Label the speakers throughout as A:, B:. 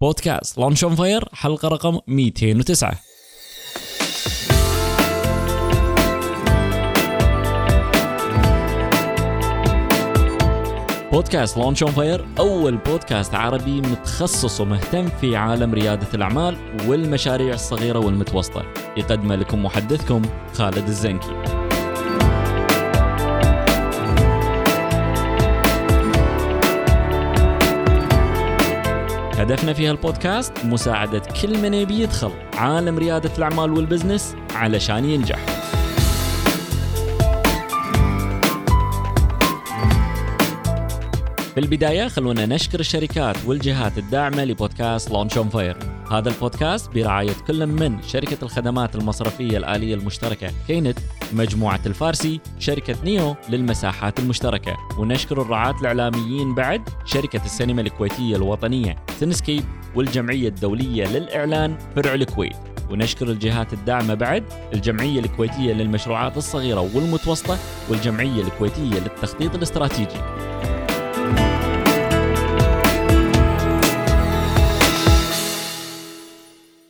A: بودكاست Launch on Fire حلقة رقم 209 بودكاست Launch on Fire أول بودكاست عربي متخصص ومهتم في عالم ريادة الأعمال والمشاريع الصغيرة والمتوسطة. يقدمه لكم محدثكم خالد الزنكي. هدفنا في هالبودكاست مساعدة كل من يبي يدخل عالم ريادة الأعمال وال business علشان ينجح. في البداية خلونا نشكر الشركات والجهات الداعمة لبودكاست Launch on Fire هذا البودكاست برعاية كل من شركة الخدمات المصرفية الآلية المشتركة KNET مجموعة الفارسي شركة نيو للمساحات المشتركة. ونشكر الرعاة الإعلاميين بعد شركة السينما الكويتية الوطنية Cinescape والجمعية الدولية للإعلان فرع الكويت. ونشكر الجهات الداعمة بعد الجمعية الكويتية للمشروعات الصغيرة والمتوسطة والجمعية الكويتية للتخطيط الاستراتيجي.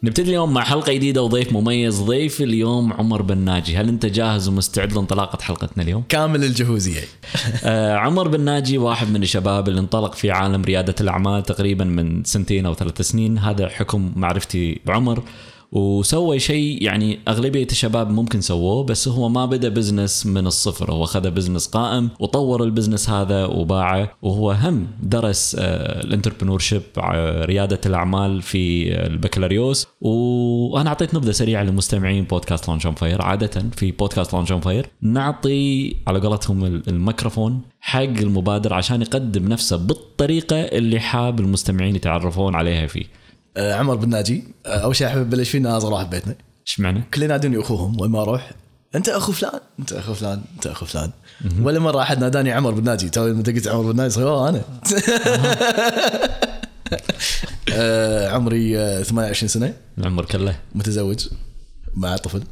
A: نبتدي اليوم مع حلقة جديدة وضيف مميز ضيف اليوم عمر بن ناجي هل أنت جاهز ومستعد لانطلاقة حلقتنا اليوم؟
B: كامل الجهوزية.
A: آه عمر بن ناجي واحد من الشباب اللي انطلق في عالم ريادة الأعمال تقريبا من سنتين أو ثلاث سنين. هذا حكم معرفتي بعمر. وسوى شيء يعني أغلبية الشباب ممكن سووه بس هو ما بدأ business من الصفر. هو خذ business قائم وطور ال business هذا وباعه وهو هم درس ال entrepreneurship ريادة الأعمال في البكالوريوس. وأنا أعطيت نبذة سريعة لمستمعين بودكاست Launch Fire عادة في بودكاست Launch Fire نعطي على قولتهم الميكروفون حق المبادر عشان يقدم نفسه بالطريقة اللي حاب المستمعين يتعرفون عليها فيه.
B: آه عمر بن ناجي. آه أول شيء أحب أبلش فيه ناظر واحد بيتنا.
A: إيش معنى؟
B: كل ينادوني أخوهم وين ما أروح أنت أخو فلان أنت أخو فلان أنت أخو فلان. ولا مرة أحد ناداني عمر بن ناجي. تو لما قلت عمر بن ناجي صار "أوه، أنا. آه عمري آه 28 سنة.
A: العمر كله
B: متزوج مع طفل.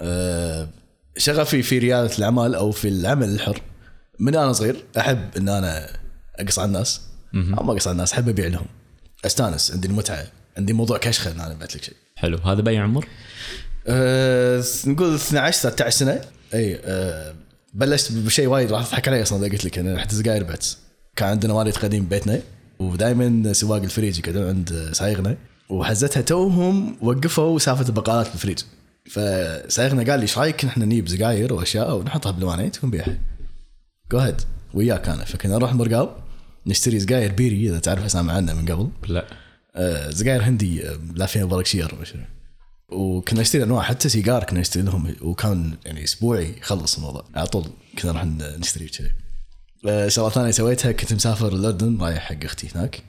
B: آه شغفي في ريادة الأعمال أو في العمل الحر. من أنا صغير أحب إن أنا أقص على الناس. أو ما أقص على الناس أحب أبيع لهم. أستانس عندي المتعه عندي موضوع كشخة ان أنا بعت لك شيء.
A: حلو. هذا بأي عمر؟
B: أه نقول 12 13 سنة. إي أه بلشت بشيء وايد راح تضحك علي أصلا قلت لك أنا رحت سجاير بعت كان عندنا والد قديم ببيتنا ودائما سواق الفريج يقعدون عند سايقنا وحزتها توهم وقفوا سالفه البقالات بالفريج. فسايقنا قال لي إيش رأيك إحنا نجيب سجاير وأشياء ونحطها بالوانيت ونبيعها؟ go ahead وياك أنا. فكنا نروح مرقاب نشتري سجاير بيري إذا تعرفها سامع عنها من قبل.
A: لا.
B: آه، سجاير هندي آه، لافين بركشير. وكنا نشتري أنواع حتى سيجار كنا نشتري لهم وكان يعني أسبوعي يخلص الموضوع. على طول كنا نروح نشتري كذي. آه، شغلة ثانية سويتها كنت مسافر الاردن رايح حق أختي هناك.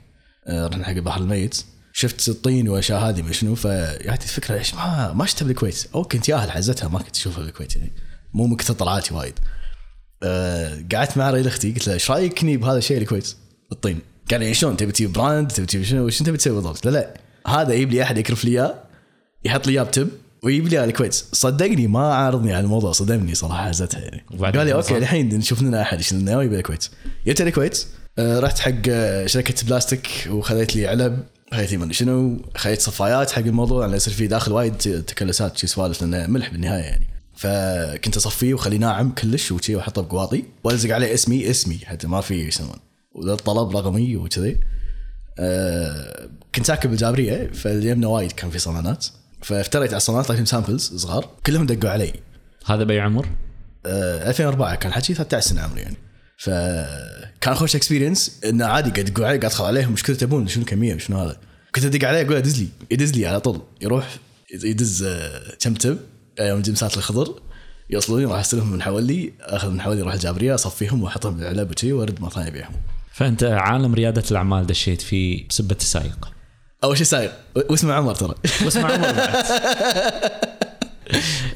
B: رحنا حق البحر الميت. شفت الطين والأشياء هذه ما شنو فجاتني الفكرة ليش ما ما شفتها بالكويت أو كنت ياهل حزتها ما كنت أشوفها بالكويت يعني. مو من كثر طلعاتي وايد. قعدت مع ريل أختي قلت لها إيش رأيك نجيب هذا الشيء الكويت الطين. قال لي شلون تبي تجيب brand تبي تجيب شنو وش انت بتسوي بالضبط؟ لا لا. هذا يجيب لي أحد يكرف لي إياه يحط لي إياه ب tub ويجيب لي الكويت صدقني ما عارضني على الموضوع صدمني صراحة حزتها يعني. قال لي؟ أوكي الحين نشوف لنا أحد يشيل لنا ويبي الكويت جيت الكويت آه، رحت حق آه، شركة بلاستيك وخذيت لي علب خذيت لي شنو خذيت صفايات حق الموضوع لأن يصير فيه داخل وايد تكلسات شي سوالف لأنه ملح بالنهاية يعني. فكنت أصفيه واخليه ناعم كلش وشي وأحطه بقواطي وألزق عليه اسمي اسمي حتى ما في يسمون وذا الطلب رقمي وكذي. آه كنت ساكن بالجابريه فاليمنا وايد كان في صالونات. فافتريت على الصالونات طلعت samples صغار. كلهم دقوا علي.
A: هذا بأي عمر؟
B: آه 2004 كان حكي 13 سنة عمري يعني. فكان خوش experience إنه عادي قاعد يدقوا علي قاعد ادخل عليهم إيش كثر تبون شنو كميه وشنو هذا. كنت أدق عليه أقول له دز لي يدز لي على طول. يروح يدز آه، كم tub يوم جمسات الخضر يوصلوني راح أستلمهم من حولي أخذ من حولي أروح الجابرية أصفيهم وأحطهم بالعلب وشي وأرد مرة ثانية ابيعهم
A: فأنت عالم ريادة الأعمال دشيت فيه بسبة السائق
B: أول شيء سايق. واسمه عمر ترى.
A: واسمه عمر.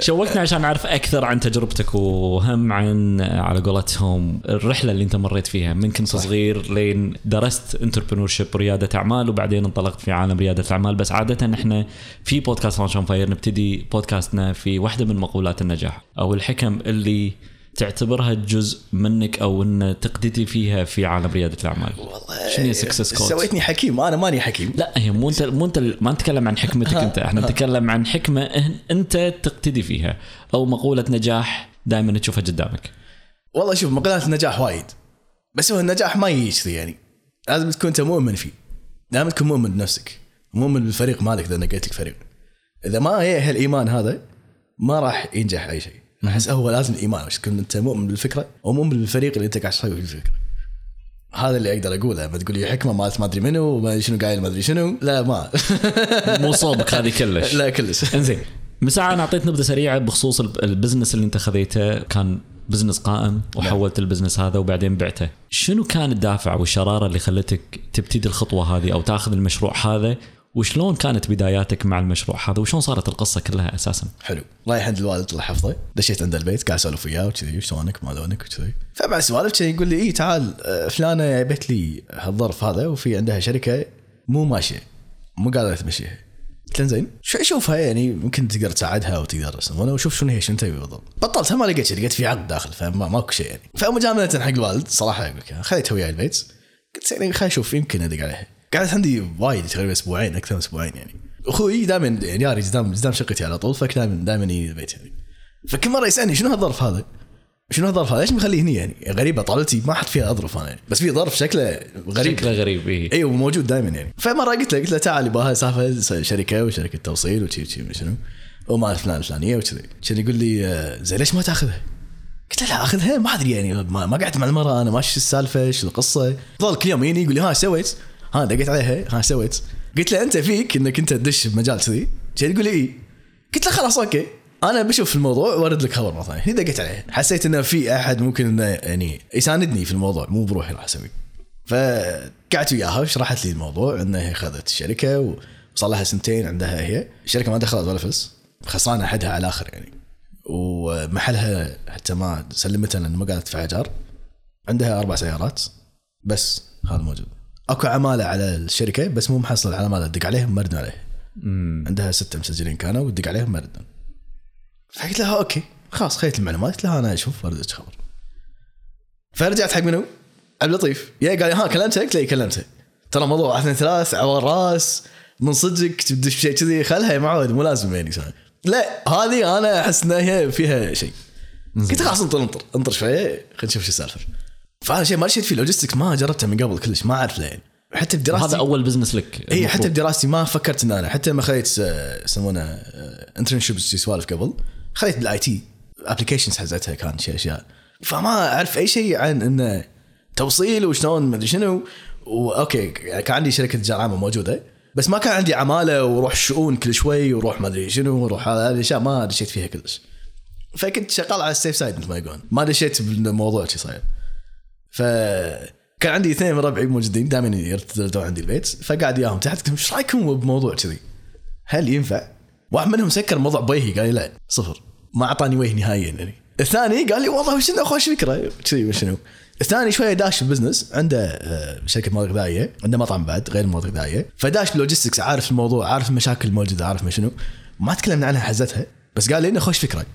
A: شوقتنا عشان نعرف أكثر عن تجربتك وهم عن على قولتهم الرحلة اللي أنت مريت فيها من كنت صغير لين درست entrepreneurship وريادة أعمال وبعدين انطلقت في عالم ريادة الأعمال. بس عادة إحنا في بودكاست لانش فاير نبتدي بودكاستنا في واحدة من مقولات النجاح. أو الحكم اللي تعتبرها جزء منك أو إن تقتدي فيها في عالم ريادة الأعمال؟
B: والله
A: شنو هي success code؟
B: سويتني حكيم. أنا ماني حكيم.
A: لا هي مو انت مو أنت ما نتكلم عن حكمتك أنت. إحنا نتكلم عن حكمة أنت تقتدي فيها أو مقولة نجاح دائما تشوفها قدامك.
B: والله شوف مقالات النجاح وايد. بس هو النجاح ما يجي كذي يعني. لازم تكون أنت مؤمن فيه. لازم تكون مؤمن بنفسك. مؤمن بالفريق مالك إذا نقيت لك فريق. إذا ما هي هالايمان هذا ما راح ينجح أي شيء. أحس هو لازم الايمان بس تكون أنت مؤمن بالفكرة ومؤمن بالفريق اللي أنت قاعد تسوي فيه الفكرة. هذا اللي أقدر أقوله ما تقول لي حكمة مالت ما أدري منو وما شنو قايل ما أدري شنو. لا ما.
A: مو صوبك هذه كلش.
B: لا كلش.
A: إنزين. من ساعه أنا أعطيت نبذة سريعة بخصوص الب- البزنس اللي أنت خذيته. كان business قائم وحولت ال business هذا وبعدين بعته. شنو كان الدافع والشرارة اللي خلتك تبتدي الخطوة هذه أو تأخذ المشروع هذا وشلون كانت بداياتك مع المشروع هذا؟ وشلون صارت القصة كلها أساسا؟
B: حلو. رايح عند الوالد الله يحفظه دشيت عند البيت قاعد أسولف وياه وكذي وشلونك ما لونك وكذي. فمع سوالف كذي يقول لي اي تعال فلانة جابت لي هالظرف هذا وفي عندها شركة مو ماشية. مو قادرة تمشيها قلت له زين شو أشوفها؟ يعني يمكن تقدر تساعدها وتقدر يسمونه وشوف شنو هي شنو تبي بالضبط. بطلتها ما لقيت شيء لقيت في عقد داخل فما ماكو شيء يعني. فمجامله حق الوالد صراحة لك خذيتها وياي البيت. قلت يعني خليني أشوف يمكن أدق عليها. قعدت عندي وايد تقريبا أسبوعين أكثر من أسبوعين يعني أخوي دائما يعني ياري قدام قدام شقتي على طول فدائما دائما يجي البيت يعني فكل مرة يسألني شنو هالظرف هذا؟ شنو هالظرف هذا؟ ليش مخليه هني يعني؟ غريبة طاولتي ما حط فيها أظرف أنا يعني بس في ظرف شكله غريب
A: شكله غريب إيه.
B: أيوه موجود دائما يعني فمرة قلت له قلت له تعال يبغى سالفة شركة وشركة توصيل وشي وشي شنو وما فلان الفلانيه وكذي كان يقول لي آه، زين ليش ما تأخذها؟ قلت له لا أخذها ما أدري يعني ما, ما قعدت مع المره أنا ما شو السالفة شو القصة ظل كل يوم يجيني يقول لي ها سويت؟ ها دقيت عليها ها سويت؟ قلت له أنت فيك إنك أنت تدش بمجال كذي؟ كان يقول لي اي قلت له خلاص أوكي. أنا بشوف الموضوع وأرد لك خبر مرة ثانية. هني دقيت عليه. حسيت إنه في أحد ممكن إنه يعني يساندني في الموضوع مو بروحي راح أسوي. فقعدت وياها وشرحت لي الموضوع انها هي خذت الشركة وصار لها سنتين عندها هي. الشركة ما دخلت ولا فلس خسرانة حدها على الآخر يعني. ومحلها حتى ما سلمتها لأن ما قاعدة تدفع ايجار عندها أربع سيارات. بس هذا موجود. أكو عمالة على الشركة بس مو محصل على عمالة. تدق عليهم ما عليه. عندها ستة مسجلين كانوا وتدق عليهم ما فقلت لها أوكي خلاص خذيت المعلومات. قلت لها أنا أشوف واردك خبر. فرجعت حق منو؟ عبد اللطيف. يا قال ها كلمته قلت له كلمته ترى موضوع واحد اثنين ثلاث عوار راس من صدقك تدش بشيء كذي. خلها يا معود مو لازم يعني سنة. لا هذه أنا أحس إنها فيها شيء. قلت خلاص انطر انطر انطر شوية خلينا نشوف شو السالفة. فهذا شيء ما دشيت فيه logistics ما جربته من قبل كلش ما أعرف يعني حتى بدراستي
A: هذا أول business لك.
B: اي. حتى بدراستي ما فكرت إن أنا حتى لما خذيت آه، يسمونه internships سوالف قبل خذيت بال IT applications حزتها كان شيء أشياء. فما أعرف أي شيء عن إنه توصيل وشلون ما أدري شنو و okay كان عندي شركة تجاره عامه موجودة بس ما كان عندي عمالة وروح شؤون كل شوي وروح ما أدري شنو وروح هذه الاشياء ما دشيت فيها كلش. فكنت شغال على ال safe side مثل ما يقولون. ما دشيت بالموضوع شي صاير. ف كان عندي اثنين من ربعي موجودين دائما يرتدون عندي البيت. فقاعد وياهم تحت قلت إيش رأيكم بموضوع كذي؟ هل ينفع؟ واحد منهم سكر موضوع بويهي قال لي لا صفر. ما أعطاني وجه نهائيا يعني. الثاني قال لي والله وش خوش فكرة؟ كذي وشنو الثاني شوية داش بال business عنده آه، شركة مواد غذائية عنده مطعم بعد غير مواد غذائية. فداش بال logistics عارف الموضوع عارف المشاكل الموجودة عارف ما شنو. ما تكلمنا عنها حزتها. بس قال لي إنه خوش فكرة.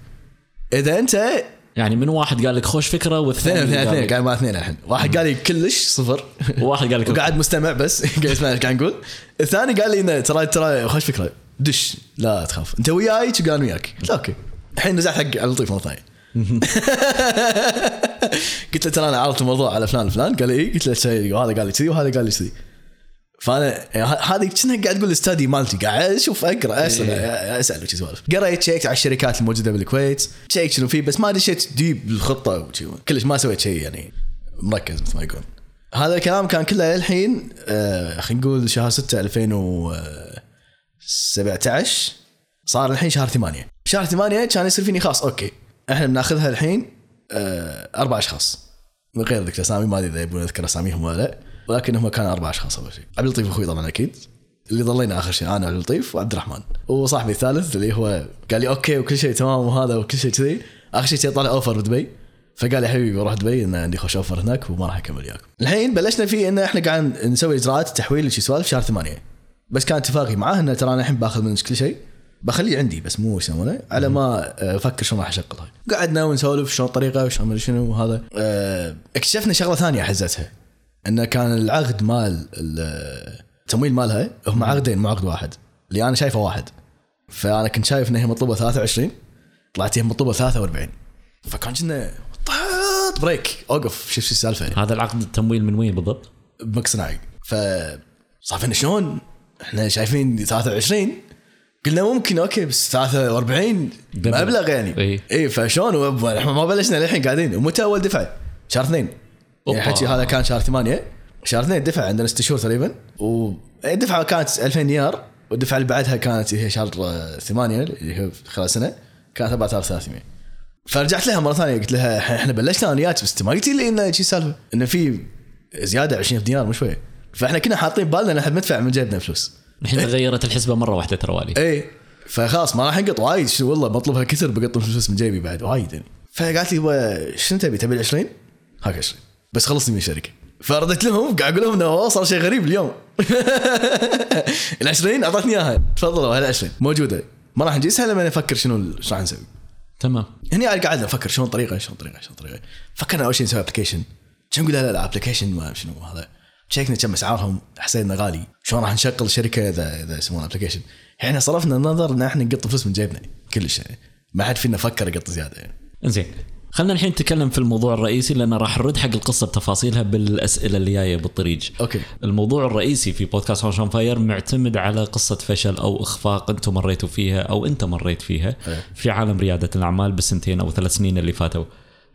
B: إذا أنت
A: يعني من واحد قال لك خوش فكرة
B: اثنين
A: والثاني
B: اثنين اثنين
A: لك-
B: قاعد مع اثنين الحين. واحد قال لي كلش صفر.
A: وواحد قال لك
B: وقاعد مستمع بس قاعد يسمع إيش قاعد نقول الثاني قال لي إنه ترى ترى خوش فكرة. دش. لا تخاف. انت وياي قال وياك؟ okay. الحين نزعت حق على اللطيف مرة ثانية. قلت له ترى أنا عرفت الموضوع على فلان فلان. قال لي اي قلت له وهذا قال لي كذي وهذا قال لي كذي. فأنا هذه كنا قاعد أقول ال study مالتي قاعد أشوف أقرأ أسأل أسأل وشي سوالف قريت شيكت على الشركات الموجودة بالكويت شيك شنو فيه بس ما دشيت deep بالخطة وشي. كلش ما سويت شيء يعني مركز مثل ما يقول. هذا الكلام كان كله الحين آه خلينا نقول شهر 6 2017 صار الحين شهر 8 شهر 8 كان يصير فيني خلاص okay إحنا بناخذها الحين آه أربع أشخاص. من غير ذكر أسامي ما أدري إذا يبون اذكر أساميهم ولا لا. ولكن هم كانوا أربع أشخاص أول شيء. عبد اللطيف أخوي طبعا أكيد. اللي ضلينا آخر شيء أنا عبد اللطيف وعبد الرحمن. وصاحبي الثالث اللي هو قال لي okay وكل شيء تمام وهذا وكل شيء كذي. آخر شيء طلع offer بدبي فقال لي حبيبي بروح دبي إن عندي خوش offer هناك وما راح أكمل وياكم. الحين بلشنا فيه إن إحنا قاعد نسوي إجراءات تحويل شي سوالف شهر ثمانية. بس كان اتفاقي معاه انه ترى أنا الحين باخذ منك كل شيء. بخليه عندي بس مو يسمونه. على ما أفكر شلون راح أشغلها. قعدنا ونسولف شلون الطريقة وشلون مدري شنو وهذا. آه، اكتشفنا شغلة ثانية حزتها إنه كان العقد مال ال- التمويل مالها هم عقدين مو عقد واحد. اللي أنا شايفه واحد. فأنا كنت شايف انها هي مطلوبه 23 طلعت هي مطلوبه 43 فكان كنا بريك أوقف شوف شو السالفة.
A: هذا العقد التمويل من وين بالضبط؟
B: بمك صناعي. ف صافينا شلون؟ إحنا شايفين 23 قلنا ممكن okay بس 43
A: مبلغ.
B: يعني. اي فشلون؟ إحنا ما بلشنا للحين قاعدين. ومتى أول دفعة؟ شهر اثنين. يعني. حكي هذا كان شهر ثمانية. شهر اثنين دفع عندنا ست شهور تقريبا. والدفعه كانت 2000 دينار والدفعة اللي بعدها كانت هي شهر ثمانية اللي هي خلال سنه كانت 4300 فرجعت لها مرة ثانية قلت لها إحنا بلشنا أنا وياك بس أنت ما قلتي لي انه شي سالفة. انه في زيادة 20 دينار مو شوية. فإحنا كنا حاطين بالنا إن إحنا بندفع من جيبنا فلوس.
A: الحين غيرت الحسبة مرة واحدة ترى والي.
B: اي فخلاص ما راح انقط وايد. شو والله مطلوبها كثر بقط الفلوس من جيبي بعد وايد يعني. فقالت لي "و- شنو تبي؟ تبي ال 20 هاك 20 بس خلصني من الشركة. فرديت لهم قاعد أقول لهم إنه صار شيء غريب اليوم. ال 20 أعطتني إياها. تفضلوا هال 20 موجودة. ما راح نجيسها لما نفكر شنو إيش راح نسوي.
A: تمام.
B: هني قاعد قاعد أفكر شلون طريقة شلون طريقة شلون طريقة فكرنا أول شيء نسوي application كم نقول؟ لا لا application ما شنو هذا. شيكنا كم أسعارهم حسينا غالي. شلون راح نشغل شركة إذا إذا يسمونها application إحنا صرفنا النظر إن إحنا نقط فلوس من جيبنا. كلش يعني. ما حد فينا فكر يقط زيادة يعني.
A: زين خلينا الحين نتكلم في الموضوع الرئيسي لأن راح نرد حق القصة بتفاصيلها بالأسئلة اللي جاية بالطريق.
B: okay.
A: الموضوع الرئيسي في بودكاست House on Fire معتمد على قصة فشل أو إخفاق أنتم مريتوا فيها أو أنت مريت فيها
B: إيه.
A: في عالم ريادة الأعمال بالسنتين أو ثلاث سنين اللي فاتوا.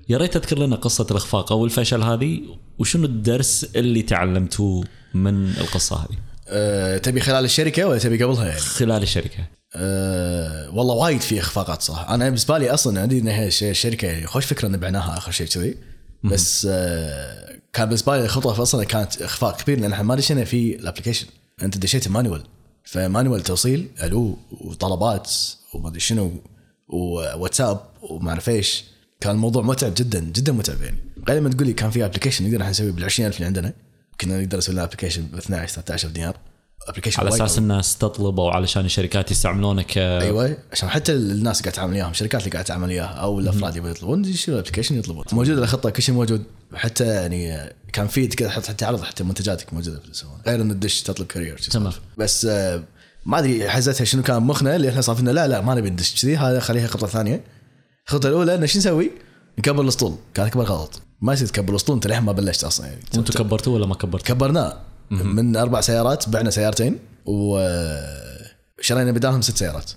A: يا ريت تذكر لنا قصة الإخفاق أو الفشل هذه وشنو الدرس اللي تعلمتوه من القصة هذه؟
B: أه تبي خلال الشركة ولا تبي قبلها يعني؟
A: خلال الشركة.
B: أه والله وايد في إخفاقات صح أنا بالنسبة لي أصلا عندي ان الشركة يعني خوش فكرة نبعناها آخر شيء كذي. بس أه كان بالنسبة لي الخطوة أصلا كانت إخفاق كبير لأن إحنا ما دشينا في ال application. أنت دشيت manual ف manual توصيل ألو وطلبات وما أدري شنو وواتساب وما أعرف إيش. كان الموضوع متعب جدا جدا متعب يعني. غير ما تقول لي كان في application نقدر إحنا نسويه بال 20000 اللي عندنا. كنا نقدر نسوي لنا application ب 12 13 دينار. application
A: على
B: قوي.
A: الناس تطلب أو علشان الشركات يستعملونه ك
B: أيوه عشان حتى الناس قاعد تتعامل وياهم الشركات اللي قاعد تتعامل وياها أو الأفراد اللي يطلبون يشيلوا ال application يطلبون موجود الخطه كل شيء موجود حتى يعني كان في تقدر تحط حتى عرض حتى منتجاتك موجودة في السوق. غير ان تدش تطلب courier
A: تمام.
B: بس آه، ما أدري حزتها شنو كان مخنا اللي إحنا صافينا لا لا ما نبي ندش كذي هذا خليها خطة ثانية الخطه الأولى إنه شو نسوي؟ نكبر الأسطول كان أكبر غلط ما يصير تكبر الأسطول أنت للحين ما بلشت أصلا يعني
A: وأنتم كبرتوه ولا ما كبرتوه؟
B: كبرناه من أربع سيارات بعنا سيارتين وشرينا بدالهم ست سيارات.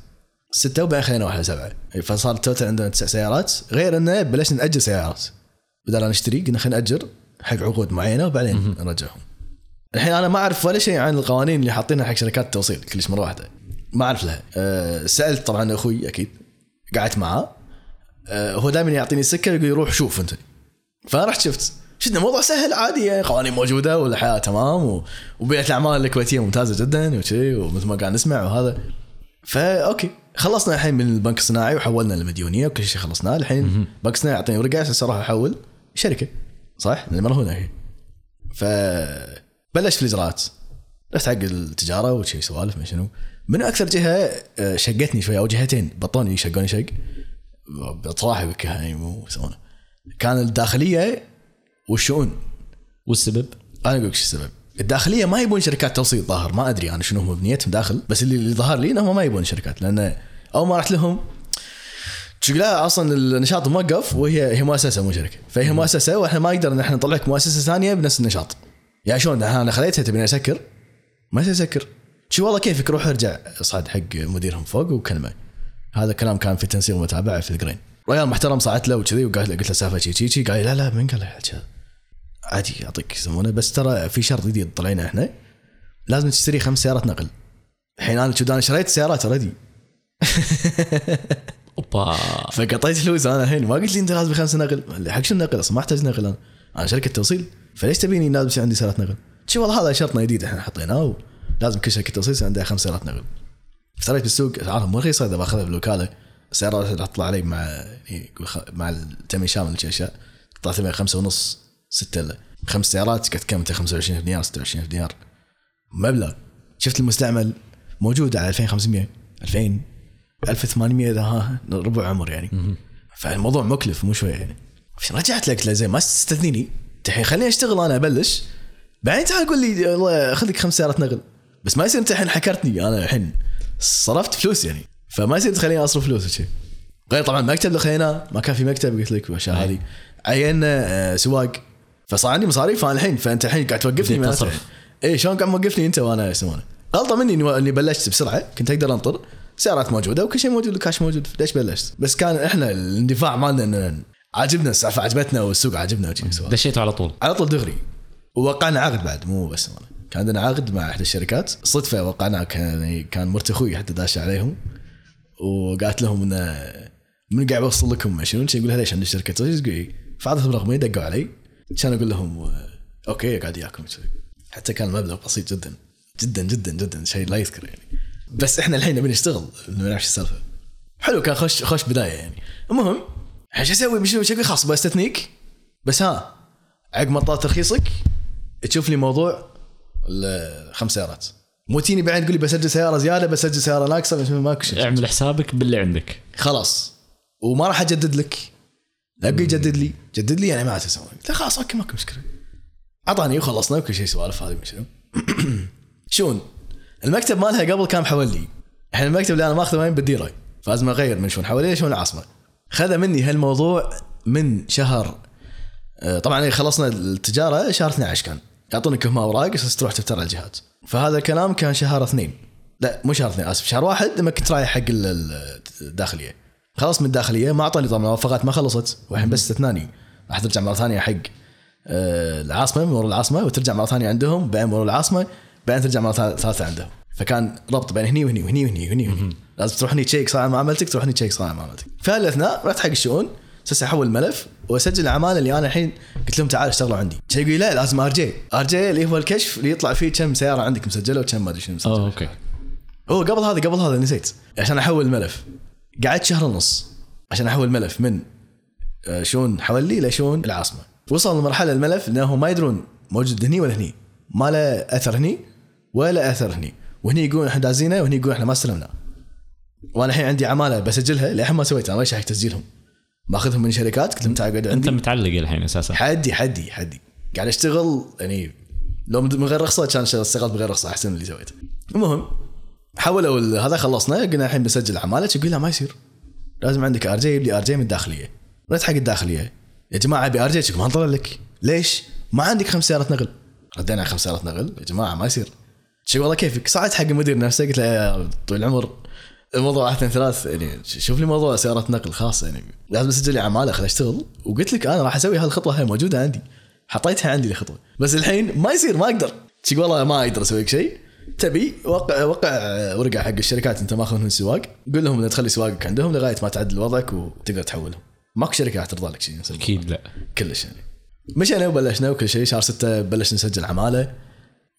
B: ستة وبعدين خلينا واحدة سبعة. فصار التوتال عندنا تسع سيارات. غير إنه بلشنا نأجر سيارات. بدل نشتري قلنا خلينا نأجر حق عقود معينة وبعدين نرجعهم. الحين أنا ما أعرف ولا شيء عن القوانين اللي حاطينها حق شركات التوصيل كلش مرة واحدة. ما أعرف لها. أه سألت طبعا أخوي أكيد. قعدت معاه. أه هو دائما يعطيني السكة يقول روح شوف أنت. فرحت شفت. شفنا الموضوع سهل عادي يعني. قوانين موجودة والحياة تمام و... وبيئة الأعمال الكويتية ممتازة جدا وشي ومثل ما قاعد نسمع وهذا. فا أوكي خلصنا الحين من البنك الصناعي وحولنا للمديونية وكل شيء خلصناه الحين. البنك الصناعي يعطيني ورقة عشان أروح أحول. شركة صح؟ لأن مرهونه هي. ف بلش في الإجراءات. رحت حق التجارة وشي سوالف ما شنو. من أكثر جهة آه، شقتني شوي أو جهتين. بطوني يشقوني شق. بصراحه يعني مو يسوونه كان الداخلية والشؤون
A: والسبب
B: أنا أقول لك شو السبب. الداخلية ما يبون شركات توصيل ظاهر ما أدري أنا شنو هم بنيتهم داخل بس اللي, اللي ظهر لي انهم ما يبون شركات لأن أول ما رحت لهم لا أصلا النشاط موقف وهي هي مؤسسة مو شركة. فهي مؤسسة وإحنا ما نقدر إن إحنا نطلع لك مؤسسة ثانية بنفس النشاط. يا شلون؟ أنا خليتها تبيني أسكر. ما أسكر. شو والله كيفك؟ روح ارجع صعد حق مديرهم فوق وكلمة. هذا الكلام كان في تنسيق متابعة في الجرين ريال محترم صعدت له وكذي وقالت له قلت له سالفة شي شي شي. قال لي لا لا من قال لك هذا عادي يعطيك يسمونه. بس ترى في شرط جديد طلعنا إحنا. لازم تشتري خمس سيارات نقل. الحين أنا شو أنا شريت سيارات already
A: أوبا.
B: فقطيت فلوس أنا الحين. ما قلت لي أنت لازم خمس نقل. حق شو النقل؟ أصلا ما أحتاج نقل أنا. أنا شركة توصيل. فليش تبيني لازم يصير عندي سيارات نقل؟ شو والله هذا شرطنا جديد إحنا حطيناه. لازم كل شركة توصيل يصير عندها خمس سيارات نقل. اشتريت بالسوق. اسعارهم مو رخيصة. إذا بأخذها بالوكالة. السيارة راح تطلع علي مع يعني مع التامين الشامل شي اشياء طلعت لي خمسة ونص. ستة خمس سيارات كم؟ 25 دينار 26 دينار. مبلغ. شفت المستعمل؟ موجود على 2500 2000 1800 إذا ها ربع عمر يعني. فالموضوع مكلف مو شوية يعني. رجعت لك زين ما تستثنيني الحين خليني أشتغل أنا أبلش. بعدين تعال قول لي والله خذ لك خمس سيارات نقل. بس ما يصير أنت الحين حكرتني أنا الحين. صرفت فلوس يعني. فما يصير تخليني أصرف فلوس وشي. غير طبعا مكتب اللي خليناه ما كان في مكتب قلت لك والاشياء هذه. عينا آه، سواق. فصار عندي مصاريف أنا الحين فأنت الحين قاعد توقفني
A: بديت تصرف.
B: اي شلون قاعد موقفني أنت وأنا يسمونه غلطة مني اني بلشت بسرعة كنت أقدر أنطر. سيارات موجودة وكل شيء موجود الكاش موجود. ليش بلشت؟ بس كان إحنا الاندفاع مالنا ان عاجبنا السالفه عجبتنا والسوق عجبنا.
A: دشيتوا على طول.
B: على طول دغري. ووقعنا عقد بعد مو بس أنا. كان عندنا عقد مع إحدى الشركات. صدفة وقعنا كان كان مرت أخوي حتى داش عليهم. وقالت لهم إنه من قاعد يوصل لكم شنو يقول لها ليش عندي شركه إيش تقول فعادتهم رقمي دقوا علي. كان أقول لهم okay قاعد اياكم حتى كان المبلغ بسيط جدا جدا جدا جدا شيء لا يذكر يعني. بس إحنا الحين نبي نشتغل نبي نعرف السالفة. حلو كان خوش خوش بداية يعني. المهم شو أسوي؟ شو أسوي خلاص بستثنيك. بس ها عقب ما طلع ترخيصك تشوف لي موضوع الخمس سيارات. مو تيني بعدين تقول لي بسجل سيارة زيادة بسجل سيارة ناقصة ماكو شيء.
A: اعمل حسابك باللي عندك.
B: خلاص. وما راح أجدد لك. لا ابي يجدد لي جدد لي يعني ما عاد أسوي. قلت خلاص okay ماكو مشكلة. أعطاني وخلصنا وكل شيء سوالف هذه شنو. شون المكتب مالها قبل كان محولي الحين المكتب اللي أنا ماخذه وين؟ بالديره فلازم اغير من شون حوالي شون العاصمة. خذ مني هالموضوع من شهر آه، طبعا خلصنا التجارة شهر 12 كان. يعطونك هم أوراق بس تروح تفتر على فهذا الكلام كان شهر اثنين. لا مو شهر اثنين آسف شهر واحد لما كنت رايح حق ال- ال- الداخلية. خلصت من الداخلية ما اعطاني طبعا الموافقات ما خلصت. والحين بس استثناني راح ترجع مرة ثانية حق آه، العاصمة مرور العاصمة وترجع مرة ثانية عندهم بعدين مرور العاصمة بعدين ترجع مرة ثالث- ثالثة عندهم. فكان ربط بين هني وهني وهني وهني وهني, وهني. لازم تروح هني تشيك صار معاملتك تروح هني تشيك صار معاملتك فالاثناء رحت حق الشؤون أساس احول الملف وأسجل العماله اللي أنا الحين قلت لهم تعالوا اشتغلوا عندي. يقول لي لا لازم RG. RG اللي هو الكشف اللي يطلع فيه كم سيارة عندك مسجلة وكم ما أدري شنو مسجلة.
A: أوه okay.
B: هو قبل هذا قبل هذا نسيت. عشان أحول الملف. قعدت شهر ونص عشان أحول الملف من آه، شون حولي لشون العاصمة. وصل لمرحلة الملف انهم ما يدرون موجود هني ولا هني. ما له أثر هني ولا أثر هني. وهني يقولون إحنا دازينه وهني يقولون إحنا ما استلمنا. وأنا الحين عندي عمالة بسجلها للحين ما سويتها ما حق تسجيلهم. ماخذهم من شركات قلت لهم تعال قعد
A: أنت
B: عندي
A: متعلق الحين أساسا.
B: حدي حدي حدي. قاعد أشتغل يعني لو من غير رخصة كان اشتغلت بغير رخصة أحسن اللي سويته. المهم حولوا هذا خلصنا قلنا الحين بسجل عماله يقول لا ما يصير. لازم عندك RG يجيب لي RG من الداخلية. رحت حق الداخلية. يا جماعة أبي RG؟ ما انطلع لك. ليش؟ ما عندك خمس سيارات نقل. ردينا على خمس سيارات نقل؟ يا جماعة ما يصير. شي والله كيفك؟ صعدت حق المدير نفسه. قلت له يا طويل العمر الموضوع واحد اثنين ثلاث. يعني شوف لي موضوع سيارات نقل خاصه يعني. لازم اسجل لي عماله خل أشتغل. وقلت لك أنا راح أسوي هالخطوة هاي موجودة عندي. حطيتها عندي الخطوه بس الحين ما يصير ما أقدر. شي والله ما أقدر أسوي لك شيء. تبي وقع وقع ورقه حق الشركات انت ماخذ منهم السواق قول لهم تخلي سواقك عندهم لغاية ما تعدل وضعك وتقدر تحولهم ماكو شركة راح ترضى لك شيء.
A: أكيد لا.
B: كلش يعني. مشينا وبلشنا وكل شيء شهر ستة بلشنا نسجل عمالة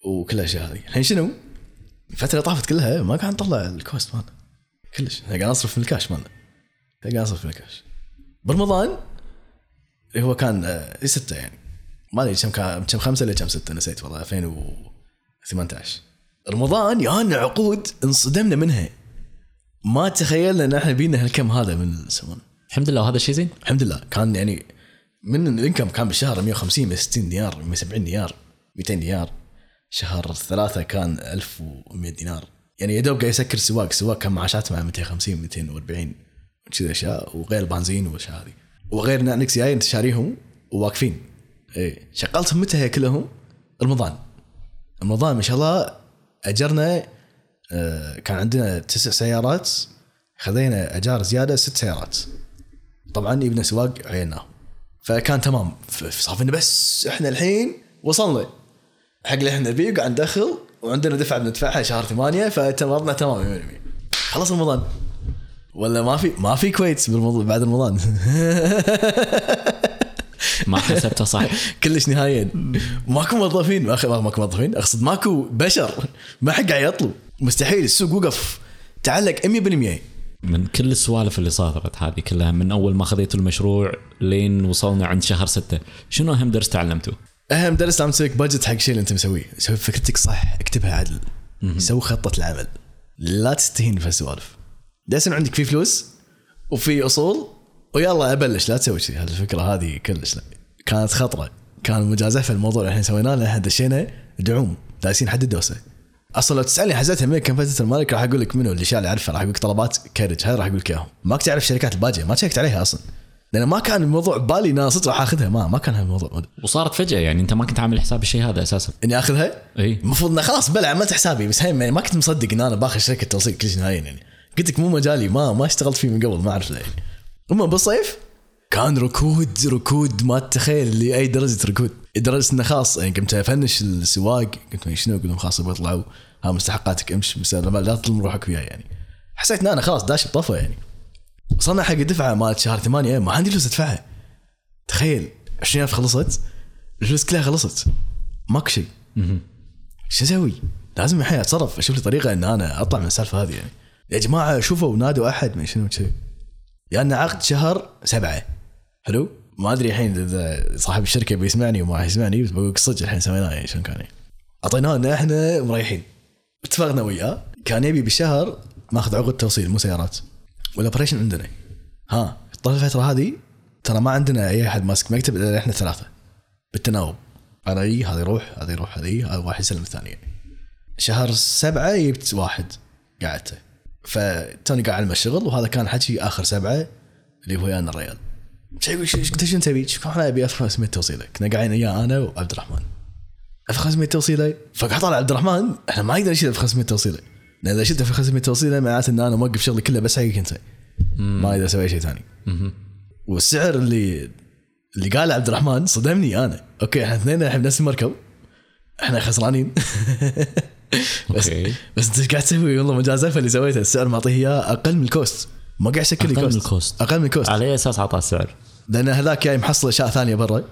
B: وكل الاشياء هذه الحين شنو؟ الفترة طافت كلها ما قاعد نطلع ال cost مالنا كلش. إحنا قاعد نصرف من الكاش مالنا قاعد نصرف من الكاش. برمضان اللي هو كان آه، ستة يعني. ما أدري كم كم خمسة ولا كم ستة نسيت والله. 2018 رمضان يانا عقود انصدمنا منها. ما تخيلنا ان إحنا بينا هالكم هذا من السمون
A: الحمد لله وهذا الشيء زين؟
B: الحمد لله. كان يعني من الإنكم كان بالشهر 150 160 دينار 170 دينار 200 دينار. شهر ثلاثة كان 1100 دينار. يعني يا دوب قاعد يسكر السواق السواق كان معاشات مع 250 240 وكذا أشياء وغير البنزين والأشياء هذه. وغير نكس جاي انت شاريهم وواقفين. إيه. شغلتهم متى هي كلهم؟ رمضان. رمضان ما شاء الله أجرنا آه، كان عندنا تسع سيارات خذينا أجار زيادة ست سيارات. طبعا يبنى سواق عيناه. فكان تمام. ف- صار فينا بس إحنا الحين وصلنا. حق اللي إحنا نبيه قاعد ندخل وعندنا دفعة بندفعها شهر ثمانية فتمرنا تمام 100% خلص رمضان. ولا ما في ما في كويت بعد رمضان.
A: ما حسبته صح.
B: كلش نهائيا ماكو موظفين. ماكو موظفين. أقصد ماكو بشر. ما حد قاعد يطلب. مستحيل. السوق وقف. تعلق 100%
A: من كل السوالف اللي صارت هذه كلها من أول ما خذيتوا المشروع لين وصلنا عند شهر ستة شنو أهم درس تعلمتوه؟
B: أهم درس تسوي بادجت حق الشيء اللي أنت مسويه. سوي فكرتك صح اكتبها عدل. سوي خطة العمل. لا تستهين في السوالف يصير عندك في فلوس وفي أصول ويلا أبلش لا تسوي شيء هذه الفكرة هذه كلش لا. كانت خطرة. كان مجازفة الموضوع اللي إحنا سويناه إحنا دشينا دعوم. دايسين حد الدوسه أصلا لو تسألني حزتها من كم المالك راح أقول لك منو الاشياء اللي اعرفها راح أقول لك طلبات كارج هاي راح أقول لك إياهم. ماك تعرف الشركات الباجيه ما تشيكت عليها أصلا. لأن ما كان الموضوع ببالي إن أنا صدق راح أخذها. ما ما كان هالموضوع.
A: وصارت فجأة يعني. أنت ما كنت عامل حساب الشيء هذا أساسا.
B: إني أخذها؟
A: إي.
B: المفروض إنه خلاص بلا عملت حسابي. بس هي يعني ما كنت مصدق إن أنا باخذ شركة توصيل كلش نهائيا يعني. قلت لك مو مجالي. ما ما اشتغلت فيه من قبل. ما أعرف له يعني المهم بالصيف؟ كان ركود ركود ما تتخيل لاي درجة ركود. لدرجه إنه خلاص يعني قمت أفنش السواق قلت شنو أقول لهم خلاص بيطلعوا ها مستحقاتك امش بس لا تظلم روحك وياي يعني. حسيت إن أنا خلاص داش بطفى يعني. وصلنا حق الدفعة مالت شهر ثمانية ما عندي فلوس أدفعها. تخيل 20000 خلصت الفلوس كلها خلصت. ماكو شيء. شو أسوي؟ لازم الحين أتصرف أشوف لي طريقة إن أنا أطلع من السالفة هذه يعني. يا جماعة شوفوا نادوا أحد ما شنو شيء. يعني عقد شهر سبعة. حلو؟ ما أدري الحين اذا صاحب الشركة بيسمعني وما راح يسمعني بس بقول صدق الحين سويناه يعني شلون كان يعني. أعطيناه إن إحنا مريحين. اتفقنا وياه. كان يبي بالشهر ماخذ عقد توصيل مو سيارات. وال operation عندنا. ها طول الفترة هذه ترى ما عندنا أي أحد ماسك مكتب إلا إحنا ثلاثة بالتناوب. أنا أي هذا يروح هذا يروح هذا هذا واحد يسلم الثاني يعني. شهر سبعة جبت واحد قعدته. فتوني قاعد على الشغل وهذا كان حكي آخر سبعة اللي هو ويانا الريال. قلت شو تبي؟ أنا أبي 1500 توصيله كنا قاعدين اياه أنا وعبد الرحمن. 1500 توصيله فقاعد طالع عبد الرحمن إحنا ما نقدر نشيل 1500 توصيله لأن إذا شلت 1500 توصيله معناته إن أنا موقف شغلي كله بس حقك أنت. ما أقدر أسوي شيء ثاني. والسعر اللي اللي قاله عبد الرحمن صدمني أنا. أوكي إحنا اثنين الحين بنفس المركب إحنا خسرانين. بس. بس إنت قاعد تسوي والله مجازفه اللي سويتها السعر معطيه إياه أقل من ال cost. ما قاعد يشكل لي
A: أقل من
B: cost.
A: ال
B: cost. أقل من ال cost.
A: على أي أساس اعطاه السعر؟
B: لأن هذاك جاي محصل أشياء ثانية برا.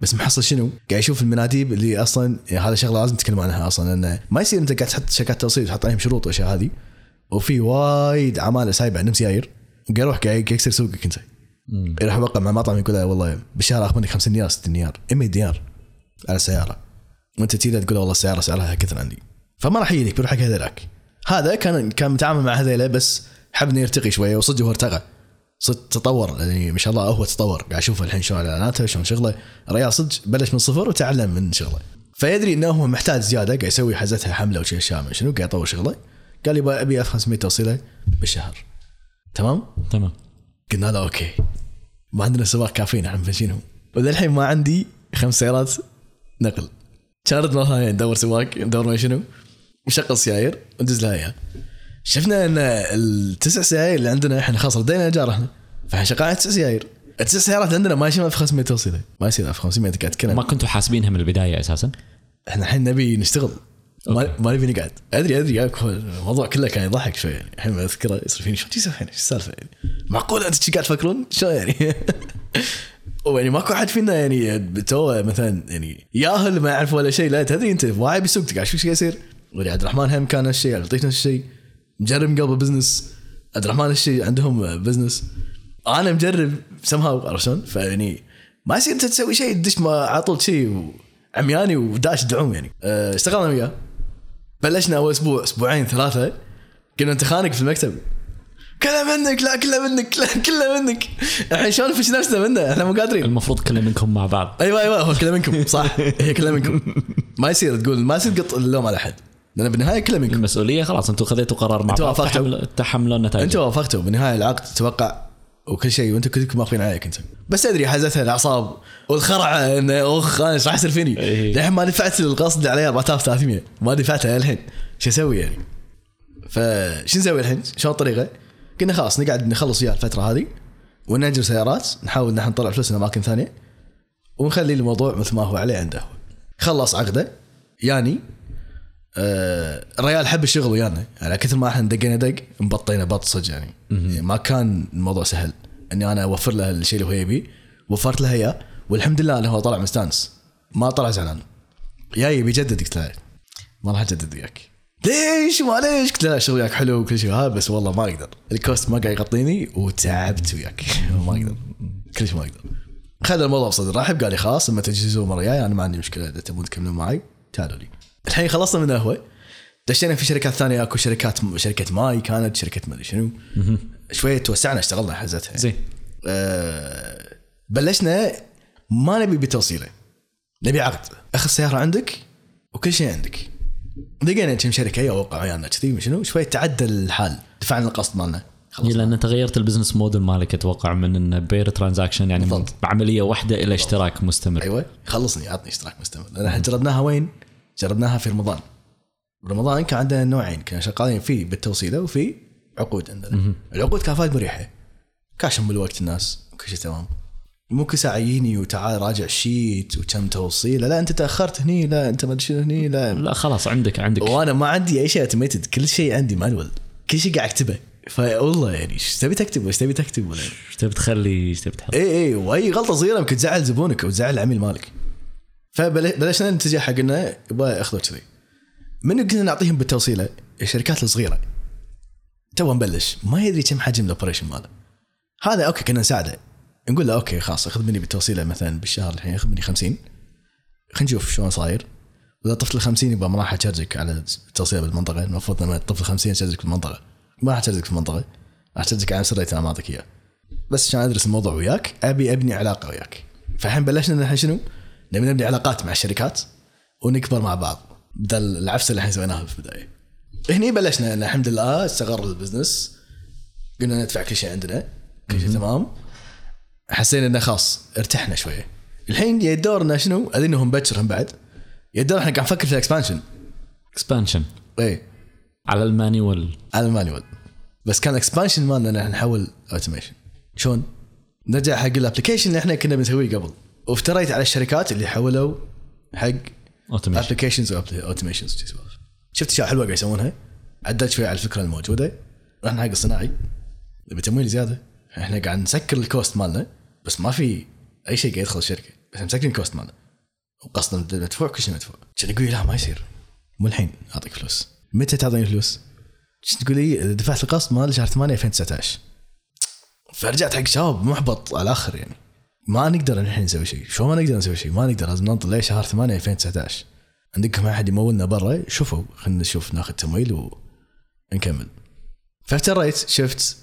B: بس محصل شنو؟ قاعد يشوف المناديب اللي أصلا يعني هذا شغلة لازم نتكلم عنها أصلا لأنه ما يصير أنت قاعد تحط شركات توصيل تحط عليهم شروط والاشياء هذه. وفي وايد عمالة سايبة عندهم سيايير. قاعد يروح قاعد يكسر سوقك أنت. يروح يوقع مع مطعم يقول له والله بالشهر اخذ منك 50 دينار 60 دينار. 100 دينار على السيارة. وأنت تيجي تقول له والله السيارة سعرها كثر عندي. فما راح يجيك بيروح حق هذيلاك. هذا كان كان متعامل مع هذيلا بس حب انه يرتقي شوية وصدق هو ارتقى. صدق تطور يعني ما شاء الله هو تطور. قاعد أشوفه الحين شلون إعلاناته شلون شغله. الريال صدق بلش من الصفر وتعلم من شغله. فيدري إنه هو محتاج زيادة قاعد يسوي حزتها حملة وشي أشياء شنو قاعد يطور شغله. قال لي أبي 1500 توصيلة بالشهر. تمام؟
A: تمام.
B: قلنا له أوكي. ما عندنا سواق كافيين إحنا مفنشينهم وللحين ما عندي خمس سيارات نقل. كانت مره ثانية ندور سواق ندور ما شنو. وشغل سيايير وندز لها إياها. شفنا إن التسع سيايير اللي عندنا إحنا خلاص ردينا إيجار إحنا. فإحنا شغالين تسع سيايير التسع سيارات عندنا ما يشيل 1500 توصيلة. ما يصير 1500 قاعد تتكلم.
A: ما كنتوا حاسبينها من البداية أساسا؟
B: إحنا الحين نبي نشتغل. ما, ما نبي نقعد. أدري أدري. الموضوع كله كان يضحك شوي. يعني الحين أذكره. يصير فيني شو الحين إيش السالفة يعني؟ معقول أنت قاعد تفكرون؟ شو يعني؟ ويعني ماكو أحد فينا يعني تو مثلا يعني ياهل ما يعرف ولا شيء لا تدري أنت واعي بسوق قاعد شو شي يصير؟ ولي عبد الرحمن هم كان هالشيء لطيف نفس الشيء مجرب من قبل business. عبد الرحمن هالشيء عندهم business. أنا مجرب سمهاو عرفت شلون؟ فيعني ما يصير أنت تسوي شيء تدش ما على طول شيء عمياني وداش دعوم يعني. أه، اشتغلنا وياه. بلشنا أول أسبوع أسبوعين ثلاثة. كنا أنت خانق في المكتب. كله منك لا كله منك لا كله منك. الحين شلون نفش نفسنا منه؟ إحنا مو قادرين.
A: المفروض كله منكم مع بعض.
B: أيوه أيوه هو كله منكم صح. هي كلها منكم. ما يصير تقول ما يصير تقط اللوم على احد لأن بالنهاية كله منكم
A: المسؤولية خلاص أنتم خذيتوا قرار مع
B: أنتوا
A: بعض
B: وافقتوا.
A: تحمل- تحملوا النتائج
B: أنتوا وافقتوا بالنهاية العقد توقع وكل شيء وأنتم كلكم ماخذين عليك انت بس أدري حزتها الأعصاب والخرعة إنه اخ أنا إيش راح يصير فيني؟
A: إيه.
B: للحين ما دفعت اللي عليه 4300 ما دفعتها الحين شو أسوي يعني؟ فشو نسوي الحين؟ شلون الطريقة؟ قلنا خلاص نقعد نخلص وياه الفترة هذه ونأجر سيارات نحاول إن إحنا نطلع فلوس من أماكن ثانية ونخلي الموضوع مثل ما هو عليه عنده. خلص عقده يعني آه، الريال حب الشغل ويانا. على كثر ما إحنا دقينا دق مبطينا بط صدق يعني. يعني ما كان الموضوع سهل. اني أنا اوفر له الشيء اللي هو يبيه وفرت له اياه والحمد لله إنه هو طلع مستانس. ما طلع زعلان. جاي بيجدد قلت له ما راح أجدد وياك. ليش؟ معليش. قلت له شغل وياك حلو وكل شيء. هذا بس والله ما أقدر. ال cost ما قاعد يغطيني وتعبت وياك. ما أقدر. كلش ما أقدر. خذ الموضوع بصدر. رحب قال لي خلاص لما تجهزوا مرة جاية أنا ما عندي مشكلة. إذا تبون تكملون معي تعالوا لي. الحين خلصنا من القهوه دشينا في شركات ثانية أكو شركات شركة ماي كانت شركة ما ادري شنو شوية توسعنا اشتغلنا حزتها.
A: زين.
B: آه، بلشنا ما نبي بتوصيلة نبي عقد. اخذ السيارة عندك وكل شيء عندك. لقينا كم شركة يوقعوا ويانا كذي شنو شوي تعدل الحال دفعنا القسط مالنا.
A: إيه، لأن تغيرت ال business model مالك أتوقع من إنه per transaction يعني
B: بالضبط.
A: عمليه واحدة إلى اشتراك مستمر.
B: أيوه خلصني عطني اشتراك مستمر. لأن إحنا جربناها وين؟ جربناها في رمضان. رمضان كان عندنا نوعين كنا شغالين فيه بالتوصيلة وفي عقود عندنا. العقود كانت وايد مريحة. كاشم بالوقت الناس وكل شيء تمام. مو كل ساعة يجيني وتعال راجع ال sheet وكم توصيلة لا أنت تأخرت هني لا أنت ما أدري هني لا.
A: لا خلاص عندك عندك.
B: وأنا ما عندي أي شيء automated كل شيء عندي manual كل شيء قاعد أكتبه. فوالله يعني إيش تبي تكتب؟ وايش تبي تكتب؟ ولا
A: إيش تبي تخلي؟ إيش تبي تحط؟
B: اي اي وأي غلطة صغيرة يمكن تزعل زبونك أو تزعل العميل مالك. فبلشنا نتجه حق انه يبغى اخذوا كذي من قلنا نعطيهم بالتوصيلة؟ الشركات الصغيرة. تو نبلش. ما يدري كم حجم ال operation ماله. هذا أوكي كنا نساعده. نقول له أوكي خلاص خذ مني بالتوصيلة مثلا بالشهر الحين خذ مني 50 خلينا نشوف شلون صاير. وإذا طفت ال 50 يبقى ما راح أشارجك على التوصيلة بالمنطقة. المفروض لما تطفي ال 50 اشارجك بالمنطقة ما راح أشارجك في المنطقة. راح أشارجك على سر أنا ما اعطيك اياه بس عشان أدرس الموضوع وياك أبي أبني علاقة وياك. فالحين بلشنا نحن شنو؟ نبي نبني علاقات مع الشركات ونكبر مع بعض بدل العفسه اللي إحنا سويناها في البداية. هني بلشنا الحمد لله استقر ال business قلنا ندفع كل شيء عندنا كل شيء تمام حسينا إنه خلاص ارتحنا شوية. الحين يا دورنا شنو؟ أدري إنهم بكر هم بعد. يا دور إحنا قاعد نفكر في الاكسبانشن.
A: اكسبانشن
B: إيه
A: على المانيوال
B: على المانيوال بس كان الاكسبانشن مالنا إن إحنا نحول automation شلون؟ نرجع حق ال application اللي إحنا كنا بنسويه قبل وافتريت على الشركات اللي حولوا حق
A: applications
B: و automations شفت اشياء حلوة قاعد يسوونها؟ عدلت شوي على الفكرة الموجودة. رحنا حق الصناعي. نبي تمويل زيادة؟ إحنا قاعد نسكر ال cost مالنا بس ما في أي شيء قاعد يدخل الشركة. بس مسكرين ال cost مالنا. وقصدا مدفوع كل شيء مدفوع. كان يقول لا ما يصير. مو الحين. أعطيك فلوس. متى تعطيني فلوس؟ تقول لي؟ دفعت القسط مال شهر 8 2019 فرجعت حق شباب محبط على الآخر يعني. ما نقدر الحين نسوي شيء. شو ما نقدر نسوي شيء؟ ما نقدر. لازم ننطر ليه شهر 8 2019 عندكم أحد يمولنا برا؟ شوفوا. خلينا نشوف ناخذ تمويل ونكمل. فافتريت شفت.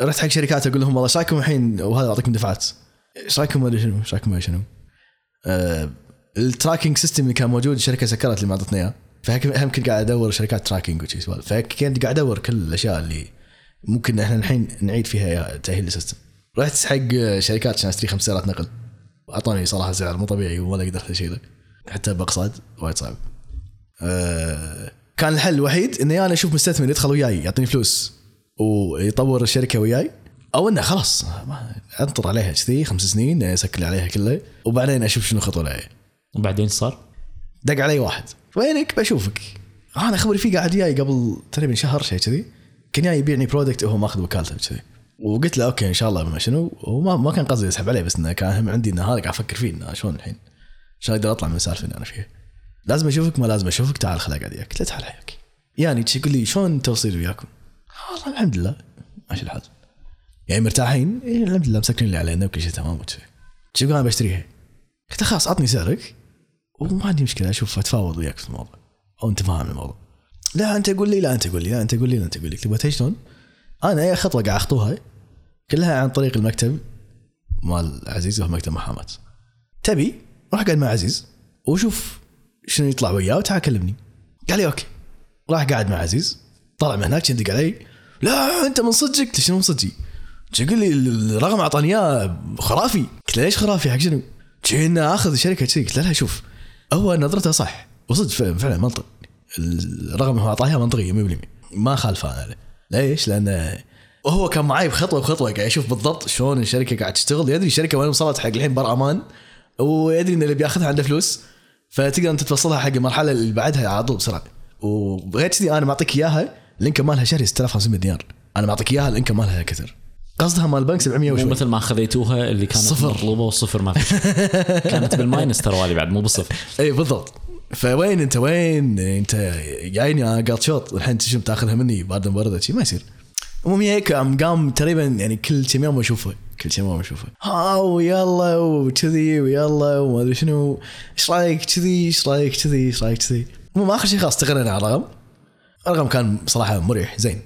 B: رحت حق شركات أقول لهم والله إيش رايكم الحين؟ وهذا أعطيكم دفعات. إيش رايكم؟ شنو. إيش رايكم؟ شنو. آه ال tracking system اللي كان موجود الشركة سكرت اللي ما اعطتنا إياه. فهم كنت قاعد أدور شركات tracking وشي سوالف. فكنت قاعد أدور كل الأشياء اللي ممكن إحنا الحين نعيد فيها تأهيل ال system. رحت حق شركات عشان أشتري خمس سيارات نقل. اعطوني صراحة سعر مو طبيعي ولا قدرت أشيله. حتى باقساط وايد صعب. أه كان الحل الوحيد إني أنا أشوف مستثمر يدخل وياي يعطيني فلوس ويطور الشركة وياي أو إنه خلاص أنطر عليها كذي خمس سنين اسكر عليها كلها وبعدين أشوف شنو الخطوه الجايه
A: وبعدين صار؟
B: دق علي واحد. وينك؟ بشوفك. أنا خبري فيه قاعد جاي قبل تقريبا شهر شيء كذي. كان جاي يبيعني product وهو ماخذ وكالته كذي وقلت له okay إن شاء الله ما شنو وما ما كان قصدي اسحب عليه بس إنه كان هم عندي إنه هذا قاعد أفكر فيه إنه شلون الحين؟ عشان أقدر أطلع من السالفة اللي أنا فيها؟ لازم أشوفك ما لازم أشوفك تعال خل اقعد وياك. قلت له تعال حياك. يعني يقول لي شلون توصيل وياكم؟ والله الحمد لله. ماشي الحال. يعني مرتاحين؟ إيه الحمد لله مسكرين اللي علينا وكل شيء تمام يقول أنا بشتريها. قلت خلاص عطني سعرك. وما عندي مشكلة أشوف أتفاوض وياك في الموضوع. أو أنت فاهم الموضوع. لا أنت قول لي لا أنت قول لي لا أنت قول لي لا أنت قول لي. تبغى شلون؟ أنا أي خطوة قاعد أخطوها كلها عن طريق المكتب مال عزيز وهو مكتب محاماة. تبي روح اقعد مع عزيز وشوف شنو يطلع وياه وتعال كلمني. قال لي أوكي. راح قاعد مع عزيز. طلع من هناك يدق علي. لا أنت من صدقك. شنو من صدقي؟ يقول لي الرقم أعطاني إياه خرافي. قلت له ليش خرافي حق شنو؟ انه آخذ شركة كذي قلت له شوف هو نظرته صح. وصدق فعلا, منطق الرقم اللي هو أعطاه إياه منطقي 100% ما خالفه أنا. ليش؟ لأنه وهو كان معي بخطوة بخطوة قاعد يشوف بالضبط شلون الشركة قاعد تشتغل. يدري الشركة وين وصلت حق الحين بر أمان ويدري إن اللي بياخذها عنده فلوس فتقدر إنت توصلها حق المرحلة اللي بعدها على طول بسرعة. وغير كذي أنا معطيك إياها الإنكم مالها شهري 6500 دينار. أنا معطيك إياها الإنكم مالها كثر. قصدها مال البنك 700
A: مو
B: وشوي.
A: مثل ما خذيتوها اللي كانت
B: صفر.
A: مطلوبة والصفر ما في كانت بالماينس ترى والي بعد مو بالصفر.
B: إي بالضبط. فوين أنت وين أنت؟ جايني أنا قاط شوط. والحين تشم تاخذها مني بعد مبرده شي ما يصير. المهم هيك قام قام تقريبا يعني كل كم يوم أشوفه كل كم يوم أشوفه. ها ويلا وكذي ويلا وما أدري شنو. إيش رأيك كذي؟ إيش رأيك كذي؟ إيش رأيك كذي؟ المهم آخر شيء خلاص استقرينا على الرقم الرقم كان صراحة مريح زين.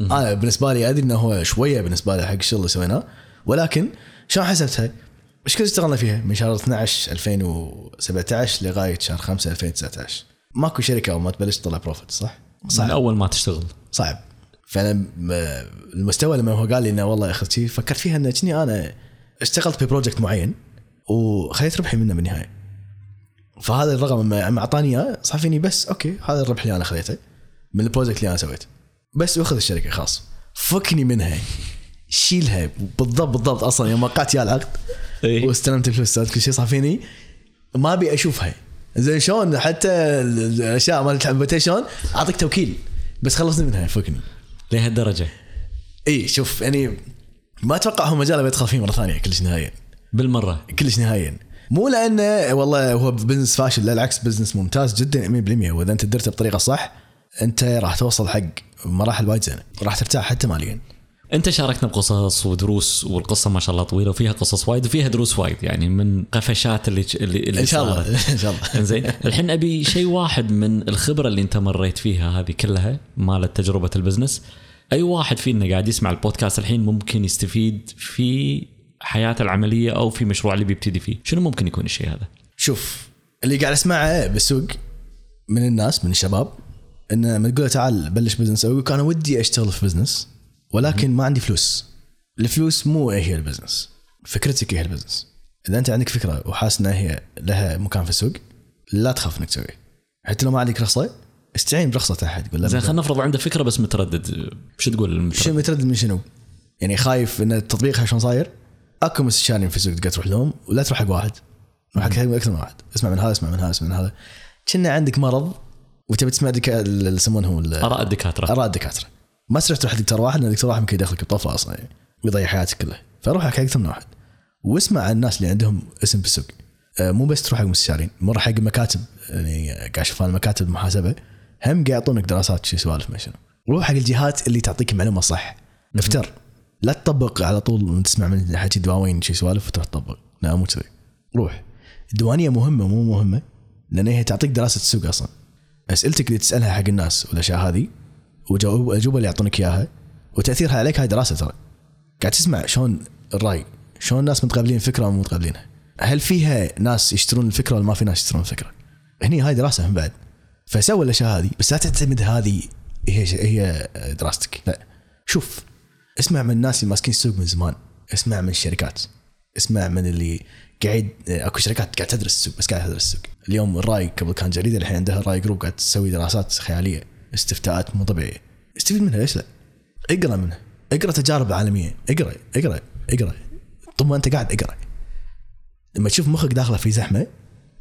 B: أنا بالنسبة لي أدري إنه هو شوية بالنسبة لي حق الشغل اللي سويناه ولكن شلون حسبتها؟ إيش كثر اشتغلنا فيها؟ من شهر 12 2017 لغاية شهر 5 2019 ماكو شركة أو ما تبلش تطلع بروفيت صح؟
A: من
B: صعب.
A: أول ما تشتغل.
B: صعب. فأنا المستوى لما هو قال لي إنه والله اخذت فكرت فيها إنه كني أنا اشتغلت ب project معين وخليت ربحي منه بالنهاية. فهذا الرقم لما أعطاني إياه صار فيني بس okay هذا الربح اللي أنا خذيته من ال project اللي أنا سويته. بس واخذ الشركة خلاص. فكني منها. شيلها بالضبط بالضبط أصلا يوم وقعت يا العقد
A: إيه.
B: واستلمت الفلوس كل شيء صار فيني. ما أبي أشوفها. زين شلون؟ حتى ال- الأشياء مالت شلون؟ أعطيك توكيل. بس خلصني منها فكني.
A: لهالدرجة.
B: إي شوف يعني ما أتوقع هو مجال بيدخل فيه مرة ثانية كلش نهائيا.
A: بالمرة.
B: كلش نهائيا. مو لأنه والله هو business فاشل لا العكس business ممتاز جدا 100% وإذا أنت درته بطريقة صح أنت راح توصل حق مراحل وايد زينة. راح ترتاح حتى ماليا.
A: أنت شاركنا بقصص ودروس والقصة ما شاء الله طويلة وفيها قصص وايد وفيها دروس وايد يعني من قفشات اللي اللي, اللي
B: إن شاء الله. إن شاء الله.
A: زين الحين أبي شيء واحد من الخبرة اللي أنت مريت فيها هذه كلها مالت تجربة ال business. أي واحد فينا قاعد يسمع البودكاست الحين ممكن يستفيد في حياته العملية أو في مشروع اللي بيبتدي فيه؟ شنو ممكن يكون الشيء هذا؟
B: شوف اللي قاعد أسمعه بالسوق من الناس من الشباب إنه لما تقول تعال بلش business أو يقول أنا ودي أشتغل في business. ولكن ما عندي فلوس. الفلوس مو هي ال business. فكرتك هي ال business. إذا أنت عندك فكرة وحاسس إنها هي لها مكان في السوق لا تخاف إنك تسويه حتى لو ما عندك رخصة استعين برخصة أحد قول
A: زين خلينا نفرض عنده فكرة بس متردد. شو تقول المتردد؟
B: شو متردد من شنو؟ يعني خايف إن تطبيقها شلون صاير؟ أكو مستشارين في السوق تقدر تروح لهم ولا تروح حق واحد. روح حق أكثر من واحد. اسمع من هذا اسمع من هذا اسمع من هذا. كنا عندك مرض وتبي تسمع. اللي يسمونهم
A: آراء الدكاترة.
B: آراء الدكاترة. ما تروح تروح دكتور واحد لأن دكتور واحد ممكن يدخلك بطفله أصلا يعني ويضيع حياتك كلها فروح حق أكثر من واحد. واسمع عن الناس اللي عندهم اسم في السوق. آه، مو بس تروح حق مستشارين مرة حق مكاتب يعني قاعد أشوف أنا مكاتب محاسبة هم قاعد يعطونك دراسات شو سوالف ما شنو. روح حق الجهات اللي تعطيك المعلومه صح. افتر. لا تطبق على طول من تسمع من حكي دواوين شي سوالف وتروح تطبق. لا مو كذي. روح. الديوانية مهمة مو مهمة؟ لأن هي تعطيك دراسة السوق أصلا. أسئلتك اللي تسألها حق الناس والأشياء هذه وجواب الاجوبه اللي يعطونك إياها. وتأثيرها عليك هاي دراسة ترى. قاعد تسمع شلون الرأي شلون الناس متقبلين الفكرة ومو متقبلينها هل فيها ناس يشترون الفكرة ولا ما في ناس يشترون الفكرة؟ هني هاي دراسة هم بعد. فسوي الأشياء هذه بس لا تعتمد هذه هي هي دراستك. لا. شوف اسمع من الناس اللي ماسكين السوق من زمان. اسمع من الشركات. اسمع من اللي قاعد أكو شركات قاعد تدرس السوق بس قاعد تدرس السوق. اليوم الرأي قبل كان جريده الحين عندها الراي group قاعد تسوي دراسات خيالية. استفتاءات مو طبيعيه استفيد منها ليش لا؟ اقرأ منها. اقرأ تجارب عالمية. اقرأ اقرأ اقرأ. طول ما انت قاعد اقرأ. لما تشوف مخك داخله في زحمة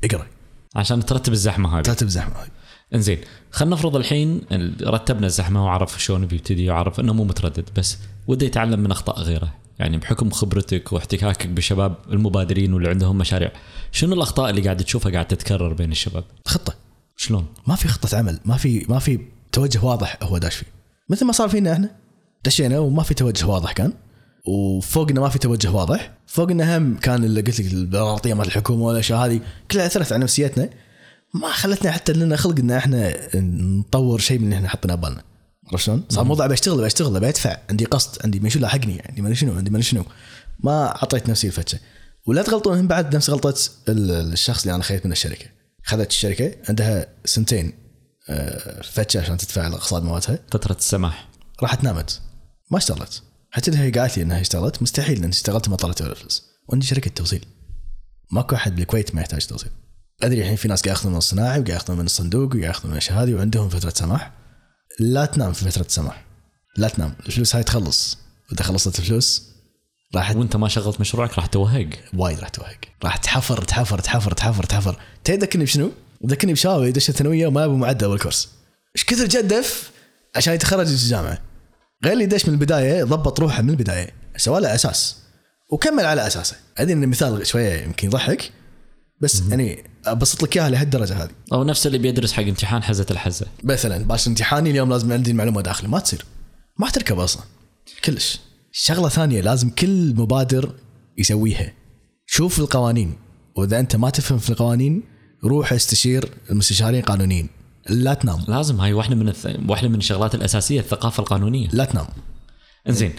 B: اقرأ.
A: عشان ترتب الزحمة هذه.
B: ترتب زحمه هاي
A: انزين خلينا نفرض الحين ال- رتبنا الزحمة وعرف شلون بيبتدي وعرف إنه مو متردد بس وده يتعلم من أخطاء غيره. يعني بحكم خبرتك واحتكاكك بشباب المبادرين واللي عندهم مشاريع شنو الأخطاء اللي قاعد تشوفها قاعد تتكرر بين الشباب؟
B: خطة.
A: شلون؟
B: ما في خطة عمل. ما في ما في توجه واضح هو داش فيه. مثل ما صار فينا إحنا. دشينا وما في توجه واضح كان. وفوقنا ما في توجه واضح. فوقنا هم كان اللي قلت لك البيروقراطيه مال الحكومة والاشياء هذه كلها أثرت على نفسيتنا. ما خلتنا حتى لنا خلق ان إحنا نطور شيء من اللي إحنا حطيناه ببالنا. عرفت شلون؟ صار موضوع بشتغل بشتغل بدفع عندي قسط عندي من شو لاحقني عندي ما شنو عندي ما شنو. ما أعطيت نفسي الفتشة. ولا تغلطون هم بعد نفس غلطة ال- الشخص اللي أنا خذيت من الشركة. خذت الشركة عندها سنتين فتشة عشان تدفع الأقساط مالتها.
A: فتره السماح.
B: راحت نامت. ما اشتغلت. حتى هي قالت لي إنها اشتغلت. مستحيل لأن اشتغلت ما طلعت ولا فلوس وعندي شركة توصيل. ماكو أحد بالكويت ما يحتاج توصيل. أدري الحين في ناس قاعد يأخذون من الصناعي وقاعد يأخذون من الصندوق وقاعد يأخذون من الأشياء هذه وعندهم فترة سماح. لا تنام في فترة السماح لا تنام. الفلوس هاي تخلص. واذا خلصت الفلوس راح
A: وأنت ما شغلت مشروعك راح توهق.
B: وايد راح توهق. راح تحفر تحفر تحفر تحفر تحفر. تدري ذكرني بشنو؟ ذكرني بشاوي دش الثانويه وما أبو معدل بالكورس. إيش كثر جدف عشان يتخرج من الجامعة؟ غير اللي دش من البداية ضبط روحه من البداية سوى له أساس وكمل على أساسه. أدري إن المثال شوية يمكن يضحك بس يعني أبسط لك إياها لهالدرجة هذه.
A: أو نفس اللي بيدرس حق امتحان حزة الحزة.
B: مثلا باش امتحاني اليوم لازم عندي المعلومة داخلي ما تصير. ما تركب أصلا. كلش. شغلة ثانية لازم كل مبادر يسويها. شوف القوانين. وإذا أنت ما تفهم في القوانين روح استشير المستشارين القانونيين لا تنام
A: لازم هاي واحدة من الث... واحدة من الشغلات الأساسية الثقافة القانونية
B: لا تنام
A: إنزين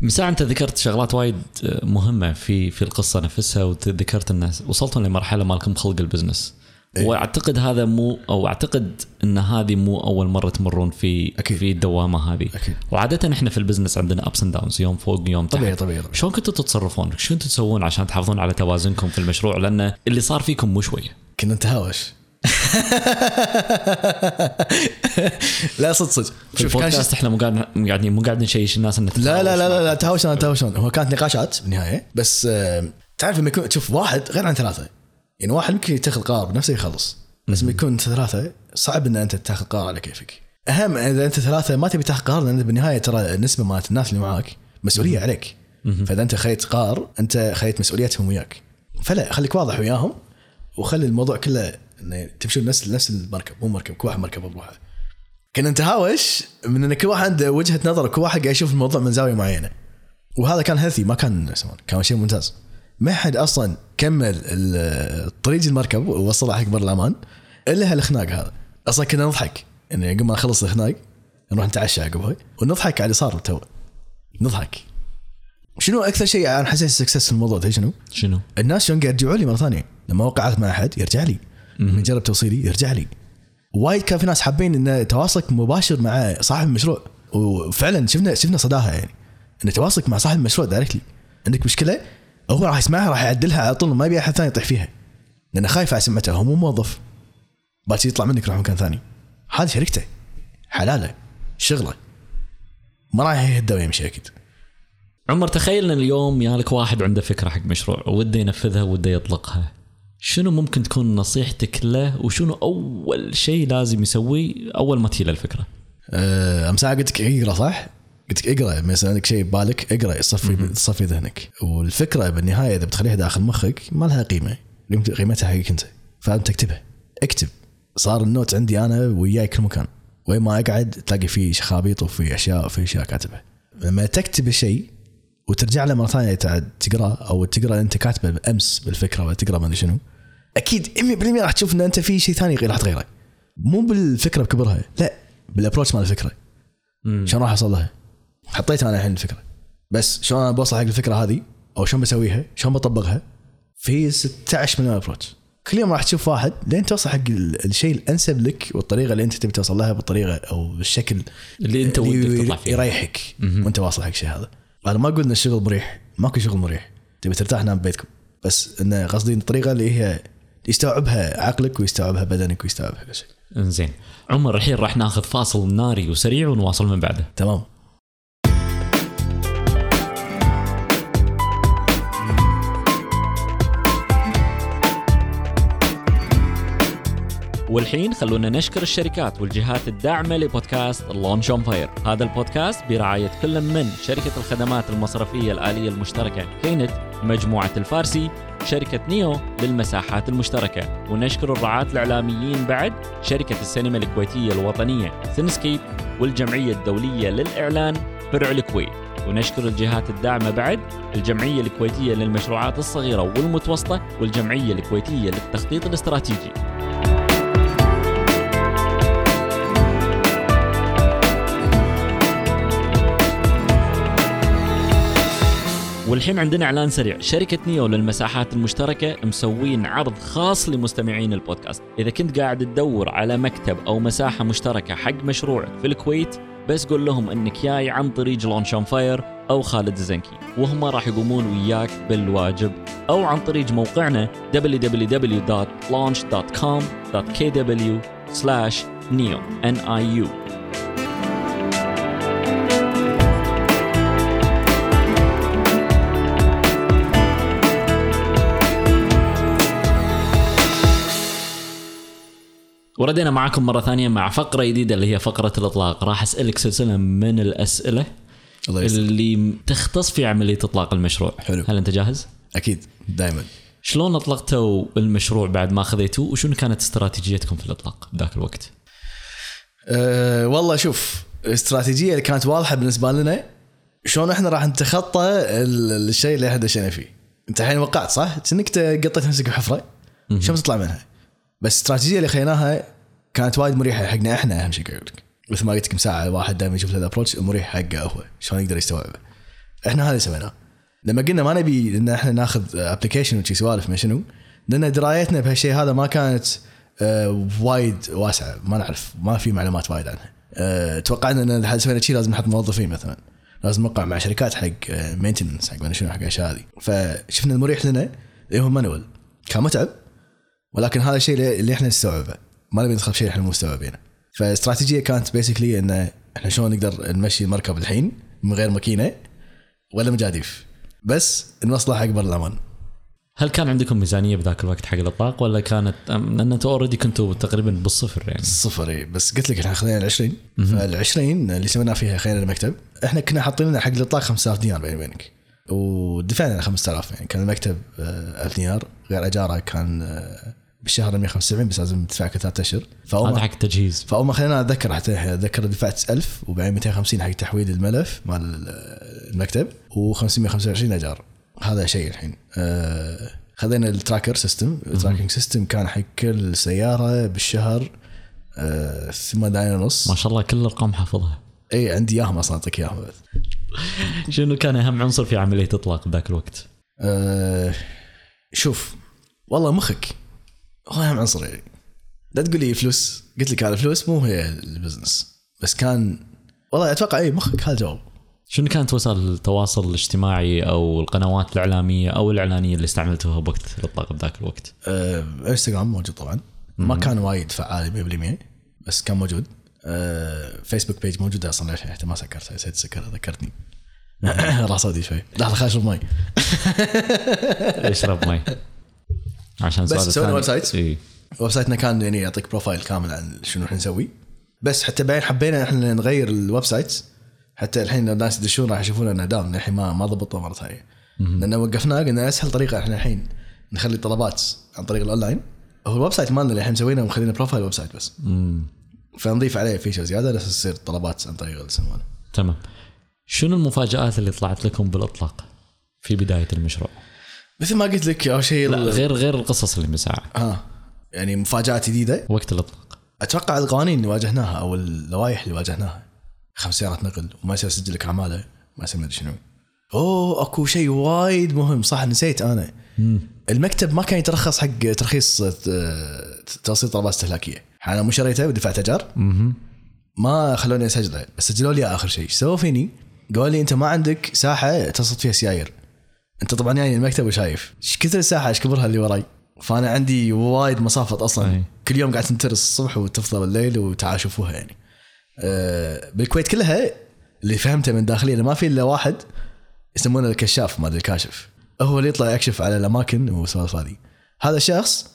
A: مساء أنت ذكرت شغلات وايد مهمة في في القصة نفسها وذكرت ان وصلتوا لمرحلة مالكم خلق ال business
B: إيه.
A: وأعتقد هذا مو أو أعتقد إن هذه مو أول مرة تمرون في
B: أكيد.
A: في الدوامة هذه
B: أكيد.
A: وعادة إحنا في ال business عندنا ups and downs يوم فوق يوم تحت
B: طبيعي طبيعي, طبيعي.
A: شلون كنتوا تتصرفون؟ شو كنتوا تسوون عشان تحافظون على توازنكم في المشروع؟ لأن اللي صار فيكم مو شوية.
B: كنا نتهاوش. لا صدق صدق.
A: في البودكاست إحنا مو قاعد قاعدين مو قاعد نشيش الناس إن
B: لا لا لا لا, لا تهاوشون تهاوشون هو كانت نقاشات بالنهاية بس آه، تعرف لما يكون تشوف واحد غير عن ثلاثة. يعني واحد ممكن يتخذ قرار بنفسه يخلص بس لما يكون ثلاثة صعب إن أنت تاخذ قرار على كيفك. أهم إذا أنت ثلاثة ما تبي تاخذ قرار لأن بالنهاية ترى النسبة مالت الناس اللي معاك مسؤولية عليك. فإذا أنت خليت قرار أنت خليت مسؤوليتهم وياك. فلا خليك واضح وياهم. وخلي الموضوع كله إنه تمشون نفس نفس المركب مو مركب كل واحد مركب بروحه. كنا نتهاوش من إن كل واحد عنده وجهة نظر وكل واحد قاعد يشوف الموضوع من زاوية معينة. وهذا كان healthy ما كان يسمون كان شيء ممتاز. ما حد أصلا كمل طريق المركب ووصله حق بر الأمان إلا هالخناق هذا. أصلا كنا نضحك. يعني قبل ما نخلص الخناق نروح نتعشى عقبها ونضحك على اللي صار تو. نضحك. شنو أكثر شيء أنا حسيت success في الموضوع شنو؟
A: شنو؟
B: الناس شلون قاعد يرجعوا لي مرة ثانية؟ لما وقعت مع أحد يرجع لي. لما جرب توصيلي يرجع لي. وايد كان في ناس حابين إن تواصلك مباشر مع صاحب المشروع. وفعلا شفنا شفنا صداها يعني. إن تواصلك مع صاحب المشروع directly عندك مشكلة؟ هو راح يسمعها راح يعدلها على طول ما يبي أحد ثاني يطيح فيها. لأنه خايف على سمعته هو مو موظف. باكر يطلع منك يروح مكان ثاني. هذه شركته. حلالة. شغلة. ما راح يهدى ويمشي أكيد.
A: عمر تخيل إن اليوم يالك واحد عنده فكرة حق مشروع وده ينفذها وده يطلقها. شنو ممكن تكون نصيحتك له؟ وشنو أول شيء لازم يسويه أول ما تجي الفكرة؟
B: أه ساعة قلت لك اقرأ صح؟ قلت لك اقرأ مثلا عندك شيء ببالك اقرأ يصفي تصفي ذهنك. والفكرة بالنهاية إذا بتخليها داخل مخك ما لها قيمة. قيمت- قيمتها حقك أنت. فأنت تكتبها اكتب. صار ال note عندي أنا وياي كل مكان. وين ما أقعد تلاقي فيه خرابيط وفي أشياء وفي أشياء كاتبها. لما تكتب الشيء وترجع له مرة ثانية تقراه أو تقرأ أنت كاتبه امس بالفكرة ولا تقرأ ما أدري شنو. أكيد 100% راح تشوف إن أنت في شيء ثاني راح تغيره. مو بالفكرة بكبرها لا بال approach مال الفكرة. شلون راح أوصل لها؟ حطيت أنا الحين الفكرة. بس شلون أنا بوصل حق الفكرة هذه؟ أو شلون بسويها؟ شلون بطبقها؟ في 16 مليون ابروتش كل يوم راح تشوف واحد لين توصل حق ال- الشيء الأنسب لك والطريقة اللي أنت تبي توصل لها بالطريقة أو بالشكل
A: اللي أنت ودك تطلع فيه
B: يريحك وأنت واصل حق الشيء هذا. أنا ما أقول ان الشغل مريح ماكو شغل مريح. تبي ترتاح نام ببيتكم. بس انه قصدي الطريقة اللي هي يستوعبها عقلك ويستوعبها بدنك ويستوعبها كل شيء.
A: إنزين. عمر الحين راح ناخذ فاصل ناري وسريع ونواصل من بعده.
B: تمام.
A: والحين خلونا نشكر الشركات والجهات الداعمة لبودكاست Launch on Fire هذا البودكاست برعاية كل من شركة الخدمات المصرفية الآلية المشتركة KNET مجموعة الفارسي شركة Neo للمساحات المشتركة. ونشكر الرعاة الإعلاميين بعد شركة السينما الكويتية الوطنية Cinescape والجمعية الدولية للإعلان فرع الكويت. ونشكر الجهات الداعمة بعد الجمعية الكويتية للمشروعات الصغيرة والمتوسطة والجمعية الكويتية للتخطيط الاستراتيجي. والحين عندنا إعلان سريع. شركة Neo للمساحات المشتركة مسوين عرض خاص لمستمعين البودكاست. إذا كنت قاعد تدور على مكتب أو مساحة مشتركة حق مشروعك في الكويت بس قول لهم إنك جاي عن طريق Launch on Fire أو خالد الزنكي. وهم راح يقومون وياك بالواجب. أو عن طريق موقعنا www.launch.com.kw/neo وردينا معكم مرة ثانية مع فقرة جديدة اللي هي فقرة الإطلاق راح أسألك سلسلة من الأسئلة
B: الله
A: اللي تختص في عملية إطلاق المشروع
B: حلو.
A: هل أنت جاهز؟
B: أكيد دائما
A: شلون أطلقتوا المشروع بعد ما خذيتوه وشنو كانت استراتيجيتكم في الإطلاق ذاك الوقت؟
B: أه والله شوف الاستراتيجيه اللي كانت واضحة بالنسبة لنا شلون إحنا راح نتخطى ال- الشيء اللي إحنا دشينا فيه أنت الحين وقعت صح؟ كأنك قطيت نفسك بحفرة شلون تطلع منها؟ بس الاستراتيجيه اللي خليناها كانت وايد مريحة حقنا إحنا أهم شيء أقول لك مثل ما قلت لكم ساعة واحد دائما يشوف ال approach مريح حقه هو شلون يقدر يستوعبه. إحنا هذا سويناه لما قلنا ما نبي إن إحنا ناخذ application وشي سوالف ما شنو لأن درايتنا بهالشيء هذا ما كانت آه، وايد واسعة. ما نعرف ما في معلومات وايد عنها. آه، توقعنا إن إذا سوينا شيء لازم نحط موظفين مثلا. لازم نوقع مع شركات حق maintenance حق ما شنو حق الأشياء هذه. فشفنا المريح لنا اللي هو manual كان متعب. ولكن هذا الشيء اللي إحنا نستوعبه. ما نبي ندخل شيء إحنا مو مستوعبينه. فاستراتيجية كانت basically إن إحنا شلون نقدر نمشي المركب الحين من غير ماكينة ولا مجاديف. بس المصلحة أكبر الأمان.
A: هل كان عندكم ميزانية بذاك الوقت حق الأطلاق ولا كانت لأن أنتم already كنتوا تقريبا بالصفر يعني؟
B: صفر إيه. بس قلت لك إحنا خذينا ال 20 فال 20 اللي سوينا فيها خلينا المكتب. إحنا كنا حاطين لنا حق الأطلاق 5000 دينار بيني وبينك. ودفعنا 5000 يعني. كان المكتب آه، 1000 دينار. غير أجارة كان آه، بالشهر 175 بس لازم تدفع ثلاث أشهر. فاول
A: هذا حق تجهيز
B: فاول ما خلينا أتذكر حتى أتذكر دفعت 1000 وبعدين 250 حق تحويل الملف مال المكتب و525 ايجار هذا شيء الحين. آه، خذينا ال tracker system ال tracking system كان حق كل سيارة بالشهر ثمان دنانير ونص.
A: ما شاء الله كل الأرقام حافظها.
B: إي عندي اياهم أصلا اعطيك اياهم.
A: شنو كان أهم عنصر في عملية إطلاق ذاك الوقت؟
B: آه، شوف والله مخك. هو اهم عنصر يعني لا تقول لي فلوس. قلت لك هذا الفلوس مو هي ال business. بس كان والله أتوقع إي مخك هذا الجواب
A: شنو كانت وسائل التواصل الاجتماعي أو القنوات الإعلامية أو الإعلانية اللي استعملتوها بوقت الإطلاق بذاك الوقت؟
B: آه، إنستغرام موجود طبعا. ما كان وايد فعال 100% بس كان موجود. آه، Facebook page موجودة أصلا ليش حتى ما سكرتها؟ نسيت اسكرها ذكرتني. راح صوتي شوي. لحظه خليني اشرب مي
A: اشرب مي عشان
B: بس سوينا website؟
A: إي.
B: website نا كان يعني يعطيك profile كامل عن شنو إحنا نسوي. بس حتى بعدين حبينا إحنا نغير ال website حتى الحين لو الناس يدشون راح يشوفون إنه down الحين ما ما ضبطه مرة ثانية. لأن وقفناه قلنا أسهل طريقة إحنا الحين نخلي طلبات عن طريق الاونلاين هو ال website مالنا اللي إحنا مسوينه ومخلينا profile website بس.
A: مم.
B: فنضيف عليه feature زيادة أساس تصير طلبات عن طريق السمانه
A: تمام. شنو المفاجآت اللي طلعت لكم بالإطلاق في بداية المشروع؟
B: مثل ما قلت لك اول شيء
A: لا غير غير القصص اللي مساعة
B: ها يعني مفاجآت جديدة.
A: وقت الإطلاق.
B: أتوقع القوانين اللي واجهناها أو اللوائح اللي واجهناها خمس سيارات نقل وما يصير يسجل لك عماله ما يصير مدري شنو. أوه أكو شيء وايد مهم صح نسيت أنا. المكتب ما كان يترخص حق ترخيص آه، توصيل طلبات استهلاكية. أنا مو شريته ودفعت أجار. ما خلوني اسجله بس سجلوا لي آخر شيء. إيش سووا فيني؟ قالوا لي أنت ما عندك ساحة تصد فيها سيايير. انت طبعا يعني المكتب وشايف إيش كثر الساحة إيش كبرها اللي وراي؟ فأنا عندي وايد مصافط أصلا.
A: أي.
B: كل يوم قاعد تنترس الصبح وتفضل الليل وتعال شوفوها يعني. أه بالكويت كلها اللي فهمته من داخليا إنه ما في إلا واحد يسمونه الكشاف ما أدري الكاشف. هو اللي يطلع يكشف على الأماكن والسوالف هذه. هذا الشخص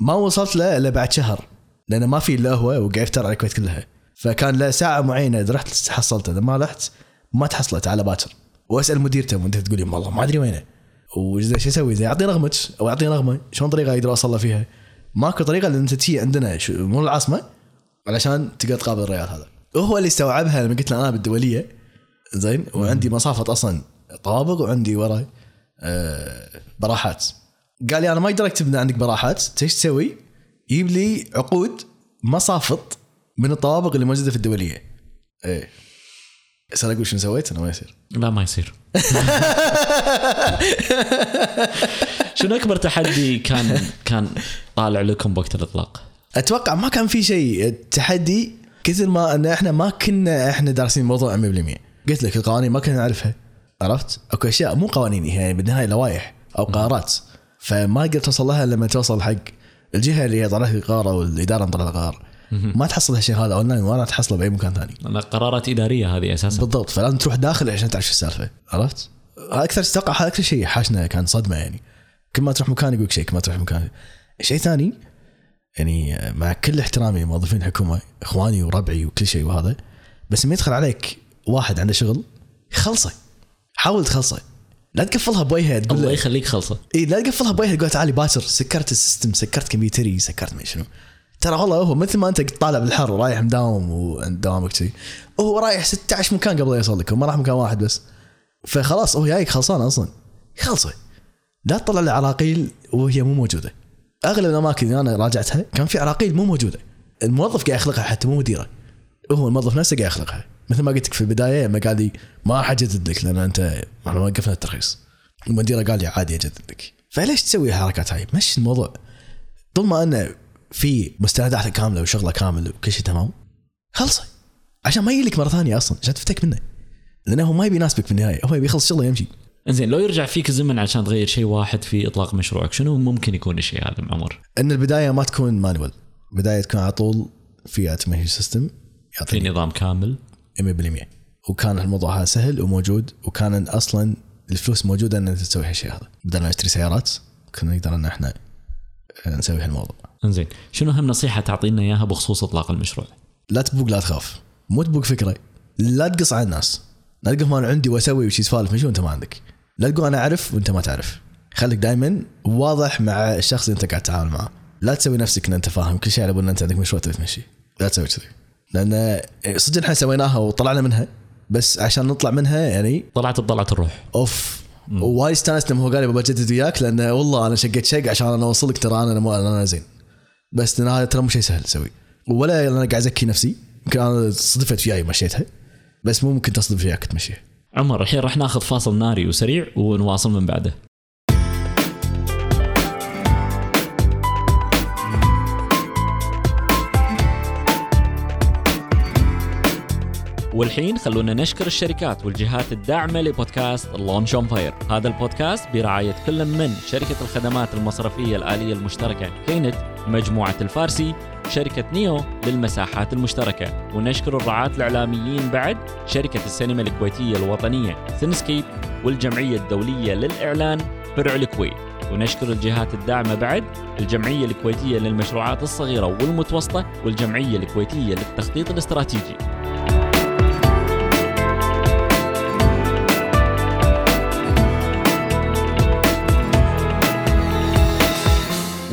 B: ما وصلت له إلا بعد شهر لأنه ما في إلا هو وقاعد يفتر على الكويت كلها. فكان له ساعة معينة إذا رحت حصلته إذا ما رحت ما تحصله تعال باكر. واسأل مديرته مديرته تقول لي والله ما أدري وينه. وزي شو أسوي زي اعطيه رقمك أو اعطيه رقمه شلون طريقة أقدر اوصل له فيها. ماكو طريقة لأن أنت تجي عندنا مو العاصمة علشان تقدر تقابل الريال هذا. وهو اللي استوعبها لما قلت له أنا بالدولية. زين؟ وعندي مصافة أصلا طوابق وعندي ورا آه براحات. قال لي أنا ما أقدر أكتب إن عندك براحات. إيش تسوي؟ جيب لي عقود مصافط من الطوابق اللي موجودة في الدولية. إيه. بس أنا أقول شنو سويت؟ أنا ما يصير.
A: لا ما يصير. شنو أكبر تحدي كان كان طالع لكم بوقت الإطلاق؟
B: أتوقع ما كان في شيء. التحدي كثر ما أن إحنا ما كنا إحنا دارسين الموضوع 100% قلت لك القوانين ما كنا نعرفها. عرفت؟ أكو أشياء مو قوانين هي بالنهاية لوائح أو قرارات. فما قدرت توصل لها لما توصل حق الجهة اللي هي طلعت القرار أو الإدارة طلعت القرار. ما تحصل هالشيء هذا اونلاين ولا تحصله بأي مكان ثاني.
A: قرارات إدارية هذه أساسا.
B: بالضبط فلازم تروح داخل عشان تعرف شو السالفة عرفت؟ أكثر أتوقع هذا أكثر شيء حاشنا كان صدمة يعني. كل ما تروح مكان يقول شيء كل ما تروح مكان. شيء ثاني يعني مع كل احترامي لموظفين الحكومة إخواني وربعي وكل شيء وهذا بس لما يدخل عليك واحد عنده شغل خلصه. حاول تخلصه. لا تقفلها بوجهه تقول
A: الله
B: له.
A: يخليك خلصه.
B: إي لا تقفلها بوجهه تقول تعالي باكر سكرت ال system سكرت كمبيوتري سكرت ما شنو. ترى والله هو مثل ما انت طالع بالحر ورايح مداوم وعند دوامك كذي هو رايح 16 مكان قبل يوصل لك وما راح مكان واحد بس. فخلاص هو جايك خلصان أصلا. خلصه لا تطلع له عراقيل وهي مو موجودة. أغلب الأماكن اللي أنا راجعتها كان في عراقيل مو موجودة. الموظف قاعد يخلقها حتى مو مديره. هو الموظف نفسه قاعد يخلقها. مثل ما قلت لك في البداية لما قال لي ما حجدد لك لأن أنت إحنا وقفنا الترخيص. المدير قال لي عادي أجدد لك. فليش تسوي الحركات هاي؟ مشي الموضوع. طول ما أنه في مستندات كاملة وشغلة كامل وكل شيء تمام. خلصه عشان ما يجي لك مرة ثانية أصلا عشان تفتك منه. لأنه هو ما يبي يناسبك في النهاية هو يبي يخلص شغله يمشي
A: إنزين لو يرجع فيك الزمن عشان تغير شيء واحد في إطلاق مشروعك شنو ممكن يكون الشيء هذا عمر؟
B: إن البداية ما تكون manual. البداية تكون على طول في automation system
A: في
B: يعطيني
A: نظام كامل.
B: 100% وكان الموضوع هذا سهل وموجود وكان أصلا الفلوس موجودة إن أنت تسوي هالشيء هذا. بدل ما نشتري سيارات كنا نقدر إن إحنا نسوي هالموضوع.
A: إنزين. شنو أهم نصيحة تعطينا إياها بخصوص إطلاق المشروع؟
B: لا تبوق لا تخاف. مو تبوق فكرة. لا تقص على الناس. لا تقول ما أنا عندي وأسوي وشي سوالف. مش وانت ما عندك؟ لا تقول أنا أعرف وأنت ما تعرف. خليك دائما واضح مع الشخص اللي أنت قاعد تتعامل معه. لا تسوي نفسك إن أنت فاهم كل شيء على إن أنت عندك مشروع تبي تمشي. لا تسوي كذي. لأن صدق إحنا سويناها وطلعنا منها بس عشان نطلع منها يعني
A: طلعت بطلعة الروح.
B: أوف. ووايد استانست لما هو قال لي بجدد وياك لأن والله أنا شقيت شق عشان أنا أوصلك ترى أنا مو أنا زين. بس هذا ترى مو شيء سهل تسوي. ولا أنا قاعد أزكي نفسي يمكن أنا صدفت فيها مشيتها بس مو ممكن تصدف فيك تمشيها.
A: عمر الحين راح ناخذ فاصل ناري وسريع ونواصل من بعده. والحين خلونا نشكر الشركات والجهات الداعمة لبودكاست Launch on Fire هذا البودكاست برعاية كل من شركة الخدمات المصرفية الآلية المشتركة KNET مجموعة الفارسي شركة Neo للمساحات المشتركة. ونشكر الرعاة الإعلاميين بعد شركة السينما الكويتية الوطنية Cinescape والجمعية الدولية للإعلان فرع الكويت. ونشكر الجهات الداعمة بعد الجمعية الكويتية للمشروعات الصغيرة والمتوسطة والجمعية الكويتية للتخطيط الاستراتيجي.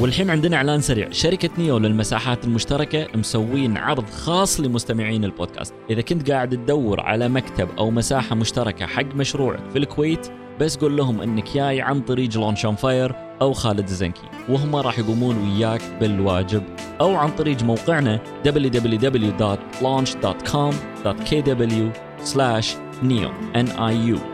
A: والحين عندنا إعلان سريع. شركة Neo للمساحات المشتركة مسوين عرض خاص لمستمعين البودكاست. إذا كنت قاعد تدور على مكتب أو مساحة مشتركة حق مشروعك في الكويت بس قول لهم إنك جاي عن طريق Launch on Fire أو خالد الزنكي. وهم راح يقومون وياك بالواجب. أو عن طريق موقعنا www.launch.com.kw/neo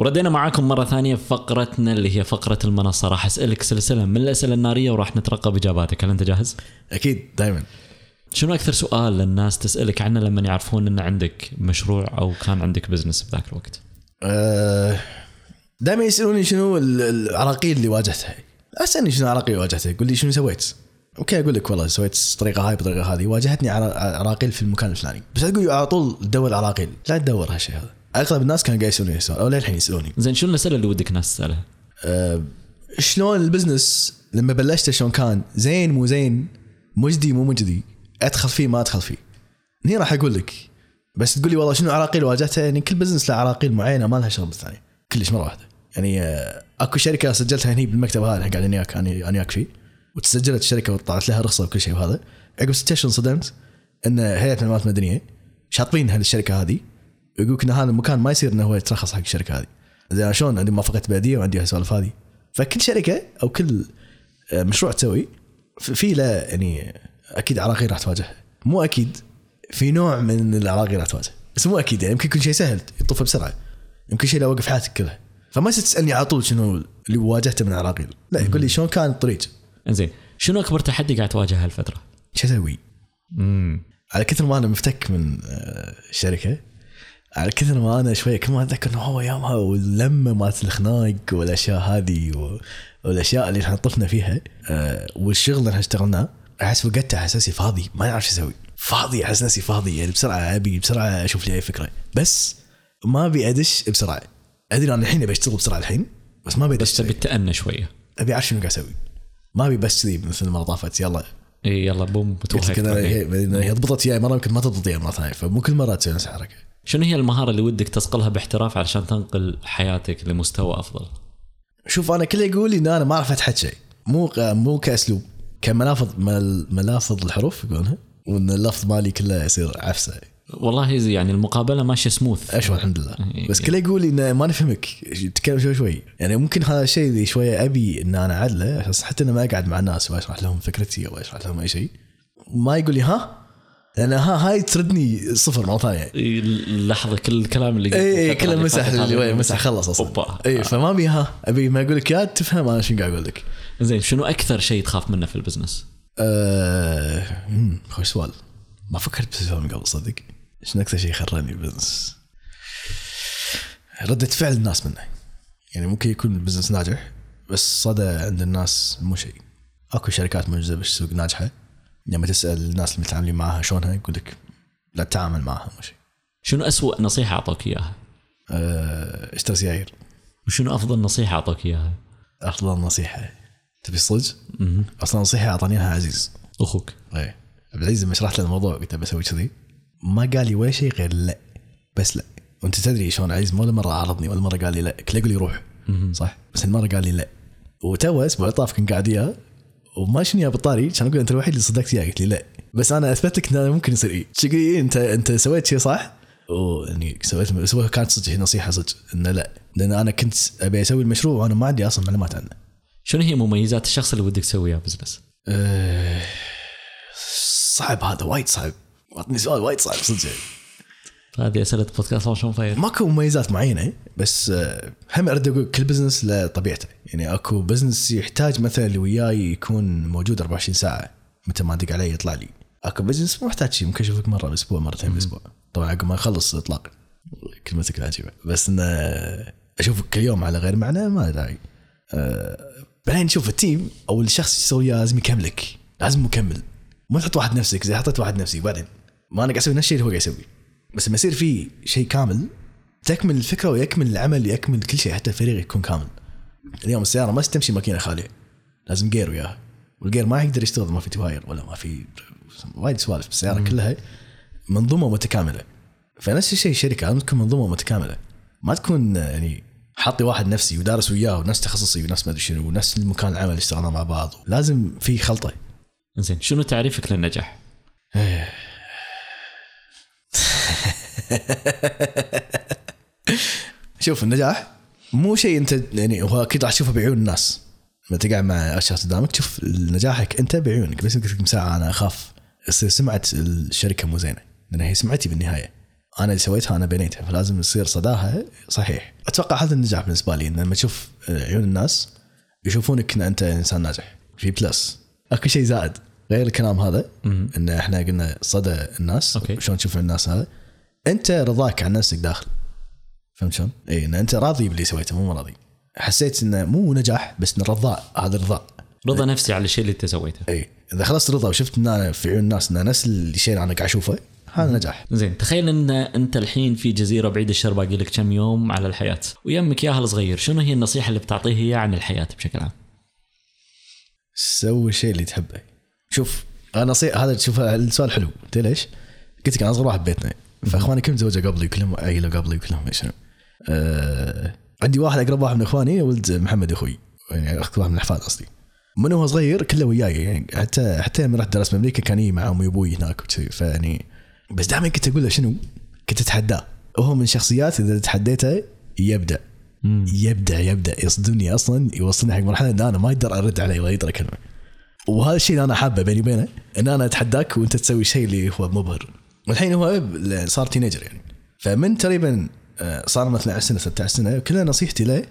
A: وردينا معاكم مرة ثانية في فقرتنا اللي هي فقرة المنصة. راح أسألك سلسلة من الأسئلة النارية وراح نترقب إجاباتك. هل أنت جاهز؟
B: أكيد دائما
A: شنو أكثر سؤال الناس تسألك عنه لما يعرفون أن عندك مشروع أو كان عندك business بذاك الوقت؟
B: دائما يسألوني شنو ال- العراقيل اللي واجهتها. أسألني شنو العراقيل اللي واجهتها. يقول لي شنو سويت؟ okay أقول لك والله سويت الطريقة هاي بالطريقة هذه. واجهتني عرا- عراقيل في المكان الفلاني. بس تقول على طول تدور عراقيل لا تدور هالشيء هذا. أغلب الناس كانوا قاعد يسألوني السؤال أو للحين يسألوني.
A: زين شنو الأسئلة اللي ودك ناس تسألها؟
B: أه شلون ال business لما بلشته شلون كان؟ زين مو زين؟ مجدي مو مجدي؟ أدخل فيه ما أدخل فيه. هني راح أقول لك. بس تقول لي والله شنو عراقيل واجهتها يعني كل business له عراقيل معينة ما لها شغل بالثانيه كلش مرة واحدة. يعني آه، أكو شركة سجلتها هني بالمكتب هذا اللي قاعدين وياك أنا وياك فيه. وتسجلت الشركة وطلعت لها رخصة وكل شيء وهذا. عقب ست اشهر انصدمت إن هيئة المعلومات المدنية شاطبين هالشركة هذه. يقول إن هذا المكان ما يصير إنه هو يترخص حق الشركة هذه. زين شلون؟ عندي موافقة بلديه وعندي هالسوالف هذه. فكل شركة أو كل آه، مشروع تسوي في له يعني أكيد عراقيل راح تواجهها مو أكيد في نوع من العراقيل راح تواجه. بس مو أكيد يعني يمكن يكون شيء سهل يطوفه بسرعة. يمكن شيء لا يوقف حياتك كلها فما يصير تسألني على طول شنو اللي واجهته من عراقيل لا يقول لي شلون كان الطريق.
A: زين شنو أكبر تحدي قاعد تواجه هالفترة؟
B: شو
A: أسوي؟
B: على كثر ما أنا مفتك من آه، الشركة على كثر ما أنا شوية كل ما أتذكر إنه هو يومها واللمه مالت الخناق والأشياء هذه والأشياء اللي إحنا طفنا فيها. آه، والشغل اللي إحنا اشتغلناه أحس فقدت أحس نفسي فاضي ما أعرف شو أسوي. فاضي أحس نفسي فاضي يعني بسرعة أبي بسرعة أشوف لي أي فكرة. بس ما أبي أدش بسرعة. أدري أنا الحين أبي أشتغل بسرعة الحين بس ما أبي أدش
A: بس تبي تأنى شوية.
B: أبي أعرف شنو قاعد أسوي. ما أبي بس كذي مثل ما طافت يلا.
A: إي يلا
B: boom
A: okay.
B: هي ضبطت وياي مرة يمكن ما تضبط وياي مرة ثانية فمو كل مرة تسوي نفس الحركة.
A: شنو هي المهارة اللي ودك تصقلها باحتراف علشان تنقل حياتك لمستوى أفضل؟
B: شوف أنا كله يقول لي إن أنا ما اعرف أتحدث شيء. مو مو كأسلوب. كملافظ مل- ملافظ الحروف يقولونها وإن اللفظ مالي كله يصير عفسة.
A: والله يعني المقابلة ماشية سموث
B: اشوى الحمد لله. بس كله يقول انه ما نفهمك تتكلم شوي شوي. يعني ممكن هذا الشيء اللي شوية أبي إن أنا أعدله حتى انه ما أقعد مع الناس وأشرح لهم فكرتي أو أشرح لهم أي شيء ما يقول لي ها؟ لأن ها هاي تردني صفر مرة ثانية.
A: لحظه كل الكلام اللي
B: إي
A: إي
B: كله مسح اللي مسح خلص أصلا.
A: أوبا.
B: إي فما أبي ها أبي ما أقول لك يا تفهم أنا شنو قاعد أقول لك.
A: زين شنو أكثر شيء تخاف منه في ال
B: business؟ أه... خوش سؤال. ما فكرت بالسؤال من قبل صدق. شنو أكثر شيء خرعني بال business؟ ردة فعل الناس منه. يعني ممكن يكون ال business ناجح بس صدى عند الناس مو شيء. أكو شركات موجودة بالسوق ناجحة. لما تسأل الناس اللي متعاملين معاها شلونها يقول لك لا تتعامل معها مو شيء.
A: شنو أسوأ نصيحة اعطوك إياها؟
B: أه... اشتري سيايير
A: وشنو أفضل نصيحة اعطوك إياها؟
B: أفضل نصيحة. تبي صدق؟ أصلا نصيحة اعطاني اياها عزيز.
A: أخوك.
B: إيه. عبد العزيز لما شرحت له الموضوع قلت له بسوي كذي ما قال لي ولا شيء غير لا بس لا. وأنت تدري شلون عزيز ولا مرة عارضني ولا مرة قال لي لا. كله يقول لي روح. صح؟ بس المره قال لي لا. وتو أسبوع طاف كنت قاعد وياه وما شنو يا بالطاري كان أقول أنت الوحيد اللي صدقت اياه قلت لي لا. بس أنا اثبت لك ان أنا ممكن يصير اي لي أنت أنت سويت شيء صح؟ ويعني سويت سويت كانت صدق نصيحة صدق. إنه لا. لأن أنا كنت أبي أسوي المشروع وأنا ما عندي أصلا معلومات عنه.
A: شنو هي مميزات الشخص اللي ودك تسوي وياه business؟
B: أه، صعب هذا وايد صعب. أعطني سؤال وايد صعب صدق. يعني.
A: هذه أسئلة بودكاست Launch on Fire.
B: ماكو مميزات معينة بس آه، هم أريد أقول كل business له طبيعته. يعني أكو business يحتاج مثلا اللي وياي يكون موجود 24 ساعة متى ما ادق عليه يطلع لي. أكو business مو محتاج شيء ممكن أشوفك مرة بالاسبوع مرتين بالاسبوع طبعا عقب ما اخلص إطلاق. كلمتك العجيبة. بس انه أشوفك كل يوم على غير معنى ما داعي. أه بعدين شوف ال team أو الشخص اللي تسوي وياه لازم يكملك. لازم مكمل. ما تحط واحد نفسك زي حطيت واحد نفسي بعدين ما أنا قاعد أسوي نفس الشيء اللي هو قاعد يسوي بس لما يصير في شيء كامل تكمل الفكرة ويكمل العمل يكمل كل شيء حتى الفريق يكون كامل. اليوم السيارة ما تمشي ماكينة خالية. لازم gear وياها. وال gear ما يقدر يشتغل ما في تواير ولا ما في وايد سوالف. بالسياره كلها منظومة متكاملة. فنفس الشيء الشركة لازم تكون منظومة متكاملة. ما تكون يعني حاطي واحد نفسي ودارس وياه ونفس تخصصي ونفس ما أدري شنو ونفس المكان العمل اللي اشتغلنا مع بعض. لازم في خلطة.
A: زين شنو تعريفك للنجاح؟
B: شوف النجاح مو شيء أنت يعني هو أكيد راح تشوفه بعيون الناس. لما تقعد مع اشخاص قدامك تشوف نجاحك أنت بعيونك. بس قلت لك ساعة أنا أخاف يصير سمعة الشركة مو زينة. لأن هي سمعتي بالنهاية. أنا اللي سويتها أنا بنيتها. فلازم يصير صداها صحيح. أتوقع هذا النجاح بالنسبة لي إن لما تشوف عيون الناس يشوفونك إن أنت إنسان ناجح. في plus. أكو شيء زائد غير الكلام هذا إن إحنا قلنا صدى الناس.
A: okay.
B: شلون تشوف الناس هذا؟ أنت رضاك عن نفسك داخل. فهمت شلون؟ إي إن أنت راضي باللي سويته مو راضي. حسيت إنه مو نجاح بس انه رضاء هذا رضاء
A: رضا نفسي على الشيء اللي أنت سويته.
B: إي إذا خلصت رضا وشفت إن في عيون الناس إن نفس الشيء اللي أنا قاعد أشوفه هذا نجاح.
A: زين تخيل إن أنت الحين في جزيرة بعيد الشر باقي لك كم يوم على الحياة. ويمك ياهل صغير شنو هي النصيحة اللي بتعطيه اياه عن الحياة بشكل عام؟
B: سوي الشيء اللي تحبه. شوف أنا صي... هذا شوف السؤال حلو. انت ليش؟ قلت لك أنا أصغر واحد ببيتنا. فاخواني كلهم تزوجوا قبلي كلهم عيلوا قبلي وكلهم شنو أه... عندي واحد أقرب واحد من إخواني ولد محمد أخوي. يعني أخت واحد من الأحفاد قصدي. من هو صغير كله وياي يعني حتى حتى لما رحت درست بأمريكا كان يجي مع امي وابوي هناك وكذي فيعني بس دائما كنت أقول له شنو؟ كنت اتحداه وهو من الشخصيات إذا تحديته يبدع يبدع يبدع يصدمني أصلا يوصلني حق مرحلة إن أنا ما أقدر أرد عليه ولا أقدر اكلمه وهذا الشيء اللي أنا حابه بيني وبينه إن أنا أتحداك وأنت تسوي شيء اللي هو مبهر. والحين هو صار teenager يعني. فمن تقريبا آه، صار مثلا 12 سنة 16 سنة كلها نصيحتي له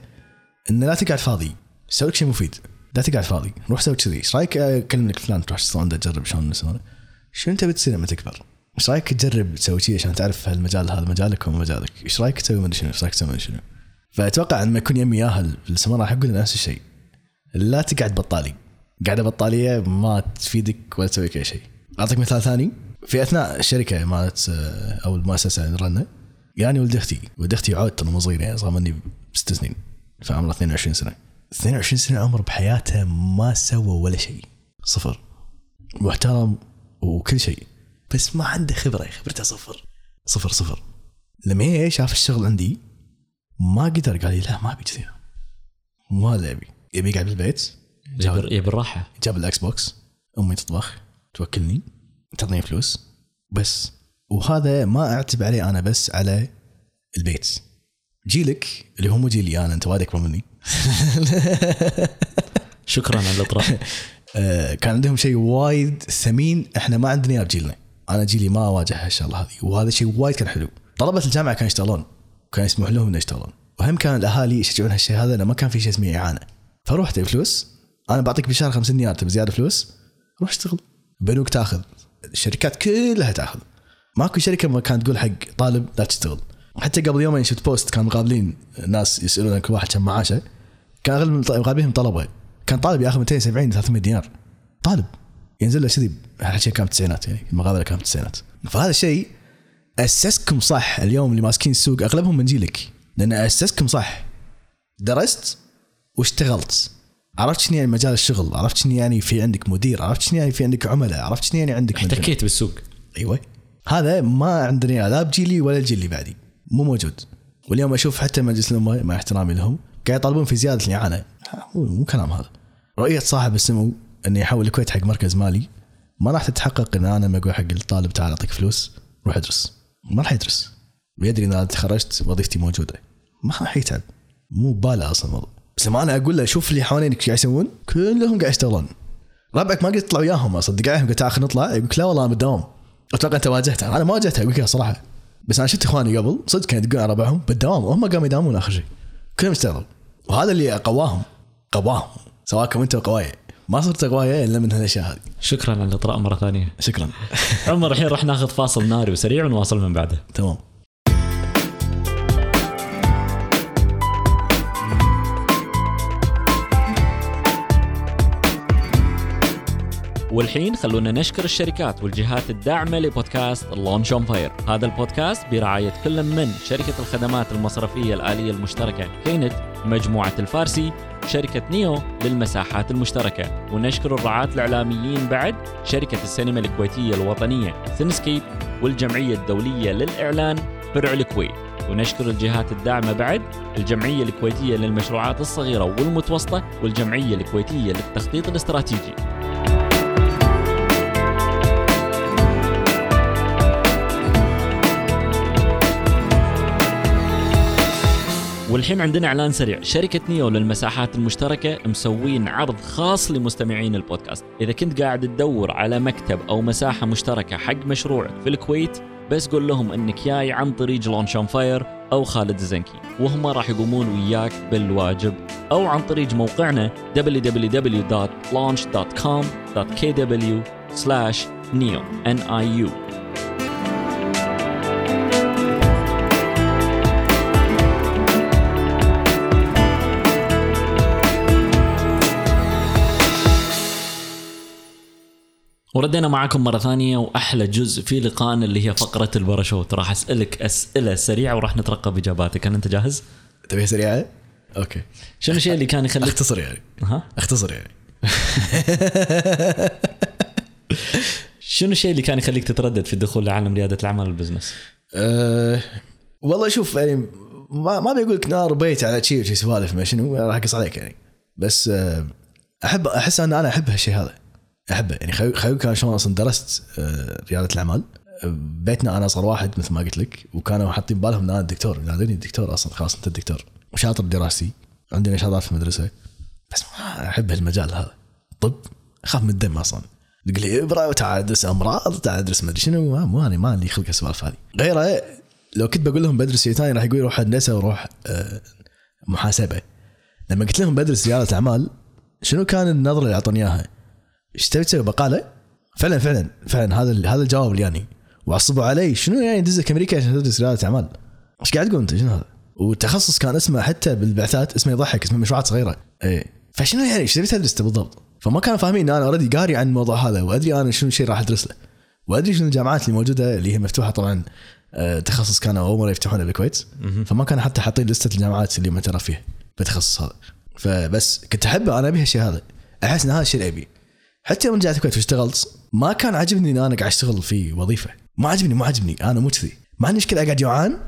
B: إنه لا تقعد فاضي. سوي لك شيء مفيد. لا تقعد فاضي. روح سوي كذي. إيش رأيك؟ اكلم لك فلان تروح عنده تجرب شلون شو انت بتصير لما تكبر؟ إيش رأيك تجرب تسوي شيء عشان تعرف هالمجال هذا مجالك ولا مجالك؟ إيش رأيك تسوي؟ مدري شنو؟ إيش رأيك تسوي؟ مدري شنو؟ فأتوقع لما يكون يمي ياهل في الاستمرار راح أقول نفس الشيء. لا تقعد بطالي. قاعدة بطالية ما تفيدك ولا تسوي اي شيء. أعطيك مثال ثاني. في أثناء الشركة مالت أو المؤسسة اللي رنا يعني ولد أختي ولد أختي عود ترى مو صغير يعني اصغر مني بست سنين فعمره 22 سنة. 22 سنة عمر بحياته ما سوى ولا شيء صفر. محترم وكل شيء بس ما عنده خبرة خبرته صفر. صفر صفر. لما هي شاف الشغل عندي ما قدر قال لي لا ما أبي كذي. ما له يبي. يقعد بالبيت
A: يبي الراحه
B: جاب ال Xbox أمي تطبخ توكلني. تعطيني فلوس بس وهذا ما أعتب عليه أنا بس على البيت. جيلك اللي هو مو جيلي أنا أنت وايد اكبر مني.
A: شكرا على الاطراء
B: آه، كان عندهم شيء وايد ثمين إحنا ما عندنا إياه بجيلنا. أنا جيلي ما واجه هالشغلة هذه وهذا شيء وايد كان حلو. طلبة الجامعة كانوا يشتغلون كان يسمح لهم إنه يشتغلون. وهم كان الأهالي يشجعون هالشيء هذا لأنه ما كان في شيء اسمه إعانة. فروح تبي فلوس أنا بعطيك بالشهر 50 دينار تبي زيادة فلوس روح اشتغل. بنوك تأخذ. الشركات كلها تاخذ. ماكو شركة ما كانت تقول حق طالب لا تشتغل. حتى قبل يومين شفت بوست كان مقابلين ناس يسألون كل واحد كم معاشه. كان أغلب مقابلينهم طلبه كان طالب ياخذ 270 300 دينار. طالب. ينزل له كذي هالشيء كان بالتسعينات يعني المقابلة كانت بالتسعينات فهذا الشيء أسسكم صح اليوم اللي ماسكين السوق أغلبهم من جيلك. لأن أسسكم صح. درست واشتغلت. عرفت شنو يعني مجال الشغل؟ عرفت شنو يعني في عندك مدير؟ عرفت شنو يعني في عندك عملاء؟ عرفت شنو يعني عندك.
A: احتكيت بالسوق.
B: أيوه. هذا ما عندنا لا بجيلي ولا الجيل اللي بعدي. مو موجود. واليوم أشوف حتى مجلس الأمة مع احترامي لهم قاعد يطالبون في زيادة الإعانة. مو كلام هذا. رؤية صاحب السمو انه يحول الكويت حق مركز مالي. ما راح تتحقق إن أنا لما أقول حق الطالب تعال أعطيك فلوس روح ادرس. ما راح يدرس. ويدري إن أنا تخرجت وظيفتي موجودة. ما راح يتعب. مو بباله أصلا الموضوع. بس لما أنا أقول له شوف اللي حوالينك قاعد يسوون. كلهم قاعد يشتغلون. ربعك ما قلت تطلع وياهم اصدق عليهم قلت آخر نطلع يقول لا والله أنا بالدوام. أتوقع أنت واجهتها أنا ما واجهتها أقول لك صراحة. بس أنا شفت إخواني قبل صدق كانوا يدقون على ربعهم بالدوام. وهم قاموا يداومون آخر شيء. كلهم اشتغلوا. وهذا اللي قواهم. قواهم. سواكم أنتم قوايا ما صرت قوايا إلا من هالأشياء هذه.
A: شكرا على الإطراء مرة ثانية.
B: شكرا.
A: عمر الحين راح ناخذ فاصل ناري وسريع ونواصل من بعده.
B: تمام.
A: والحين خلونا نشكر الشركات والجهات الداعمة لبودكاست Launch on Fire هذا البودكاست برعاية كل من شركة الخدمات المصرفية الآلية المشتركة KNET مجموعة الفارسي شركة نيو للمساحات المشتركة. ونشكر الرعاة الإعلاميين بعد شركة السينما الكويتية الوطنية سينسكيب والجمعية الدولية للإعلان فرع الكويت. ونشكر الجهات الداعمة بعد الجمعية الكويتية للمشروعات الصغيرة والمتوسطة والجمعية الكويتية للتخطيط الاستراتيجي. والحين عندنا إعلان سريع. شركة NEO للمساحات المشتركة مسوين عرض خاص لمستمعين البودكاست. إذا كنت قاعد تدور على مكتب أو مساحة مشتركة حق مشروعك في الكويت بس قول لهم إنك جاي عن طريق Launch On Fire أو خالد الزنكي وهم راح يقومون وياك بالواجب. أو عن طريق موقعنا www.launch.com.kw/neo وردينا معكم مرة ثانية وأحلى جزء في لقائنا اللي هي فقرة الباراشوت راح أسألك أسئلة سريعة وراح نترقب إجاباتك هل أنت جاهز؟
B: تبيها سريعة؟ okay
A: شنو الشيء اللي كان يخليك
B: أختصر يعني
A: ها؟
B: أختصر يعني
A: شنو الشيء اللي كان يخليك تتردد في الدخول لعالم ريادة الأعمال وال business؟
B: أه والله شوف يعني ما ما بقول لك نار بيت على شيء وشي سوالف ما شنو راح أقص عليك يعني بس أه احب أحس أن أنا أحب هالشيء هذا أحبه. يعني خيو خيو كان شلون أصلا درست أه ريادة الأعمال. أه، بيتنا أنا اصغر واحد مثل ما قلت لك وكانوا حاطين بالهم إن أنا الدكتور. ينادوني الدكتور أصلا خلاص أنت الدكتور. وشاطر دراستي عندي نشاطات في المدرسة. بس ما أحب هالمجال هذا. طب اخاف من الدم أصلا. تقول لي ابره وتعال ادرس أمراض تعال ادرس ما أدري شنو. ما- أنا ما لي خلق السوالف هذه غيره لو كنت بقول لهم بدرس شيء ثاني راح يقول روح هندسة وروح آه، محاسبة. لما قلت لهم بدرس ريادة اعمال شنو كان النظرة اللي أعطوني إياها؟ إيش تبي تسوي؟ بقالة؟ فعلا فعلا فعلا. هذا هذا الجواب اللي يعني وعصبوا علي. شنو يعني دزك أمريكا عشان تدرس رياده أعمال؟ إيش قاعد تقول أنت؟ شنو هذا؟ والتخصص كان اسمه حتى بالبعثات اسمه يضحك اسمه مشروعات صغيرة. إيه. فشنو يعني؟ إيش تبي تدرس بالضبط؟ فما كانوا فاهمين إن أنا اوريدي قاري عن الموضوع هذا وأدري أنا شنو الشيء راح أدرس له. وأدري شنو الجامعات اللي موجودة اللي هي مفتوحة طبعا آه، تخصص كانوا أول مرة يفتحونه بالكويت. فما كانوا حتى حاطين لستة الجامعات اللي معترف فيها بالتخصص هذا. فبس كنت احبه أنا ابي هالشيء هذا. أحس إن هذا الشيء اللي ابي حتى يوم رجعت الكويت واشتغلت ما كان عاجبني إن أنا قاعد أشتغل في وظيفة. ما عجبني ما عجبني أنا مو كذي. ما عندي مشكلة أقعد جوعان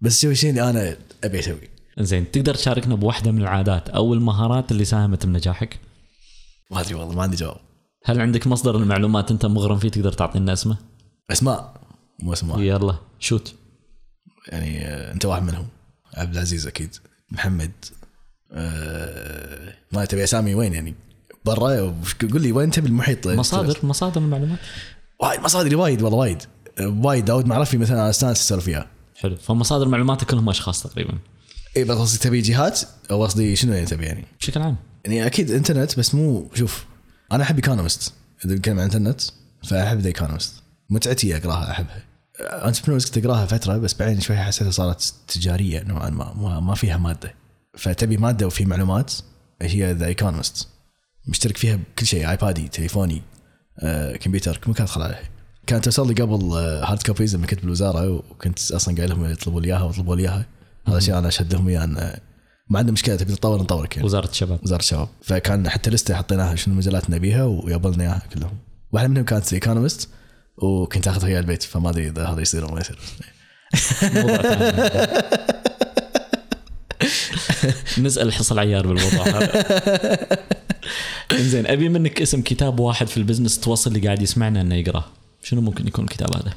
B: بس أسوي الشيء اللي أنا أبي اسويه
A: زين تقدر تشاركنا بواحدة من العادات أو المهارات اللي ساهمت بنجاحك؟
B: ما أدري والله ما عندي جواب.
A: هل عندك مصدر المعلومات أنت مغرم فيه تقدر تعطينا اسمه؟
B: أسماء. مو اسم واحد
A: يلا shoot.
B: يعني آه، أنت واحد منهم. عبد العزيز أكيد. محمد آه ما تبي أسامي وين يعني؟ برا قول لي وين تبي المحيط؟
A: مصادر مصادر المعلومات.
B: وايد مصادري وايد والله وايد. وايد داود معرفي مثلا أنا استانس اسولف فيها.
A: حلو. فمصادر معلوماتك كلهم أشخاص تقريبا.
B: إي بس قصدي تبي جهات؟ أو قصدي شنو يعني تبي يعني؟
A: بشكل عام.
B: يعني أكيد إنترنت بس مو شوف أنا أحب Economist إذا بنتكلم عن إنترنت فأحب The Economist متعتي أقراها أحبها. Entrepreneurs كنت أقراها فترة بس بعدين شوي حسيتها صارت تجارية نوعا ما ما- ما فيها مادة. فتبي مادة وفي معلومات هي The Economist مشترك فيها بكل شيء iPad ي تليفوني آه، كمبيوتر كل مكان ادخل عليه كانت توصل لي قبل آه، hard copies لما كنت بالوزارة وكنت أصلا قايل لهم يطلبوا لي إياها ويطلبوا لي إياها. هذا شيء أنا أشهد لهم إياه انه ما عندنا مشكلة تبي تطور نطورك يعني.
A: وزارة الشباب.
B: وزارة الشباب. فكان حتى لستة حطيناها شنو المجالات نبيها ويابلنا إياها كلهم. واحدة منهم كانت Economist وكنت آخذها وياي البيت فما أدري إذا هذا يصير أو ما يصير.
A: نسأل حصل عيار بالموضوع هذا. زين أبي منك اسم كتاب واحد في ال business توصل اللي قاعد يسمعنا إنه يقراه شنو ممكن يكون الكتاب هذا؟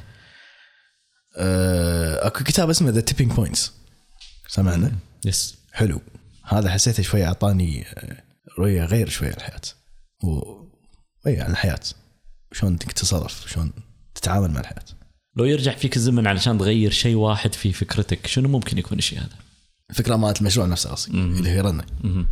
B: آه، أكو كتاب اسمه The Tipping Points سمع عنه؟
A: yes
B: حلو. هذا حسيته شوي أعطاني آه، رؤية غير شوي عن الحياة و إي عن الحياة. شلون تتصرف شلون تتعامل مع الحياة.
A: لو يرجع فيك الزمن علشان تغير شيء واحد في فكرتك شنو ممكن يكون الشيء هذا؟
B: الفكرة مالت المشروع نفسه قصدي اللي هي رنه
A: مهم.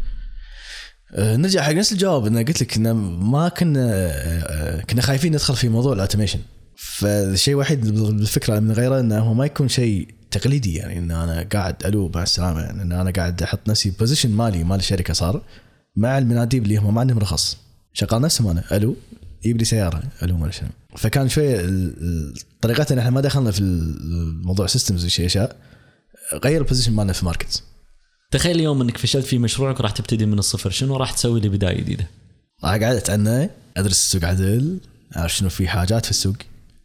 B: آه، نرجع حق نفس الجواب إنه قلت لك إنه ما كنا آه، كنا خايفين ندخل في موضوع ال automation فالشيء الوحيد بالفكرة من غيره إنه هو ما يكون شيء تقليدي يعني إن أنا قاعد ألو مع السلامة يعني إن أنا قاعد أحط نفسي position مالي مال الشركة صار مع المناديب اللي هم ما عندهم رخص. شغال نفسهم أنا ألو يجيب لي سيارة ألو ما فكان شوية طريقتنا إحنا ما دخلنا في الموضوع systems وشي أشياء. غير ال position مالنا في ال market
A: تخيل اليوم إنك فشلت في مشروعك وراح تبتدي من الصفر شنو راح تسوي لبدايه جديدة؟
B: راح قعدت عنه أدرس السوق عدل أعرف شنو في حاجات في السوق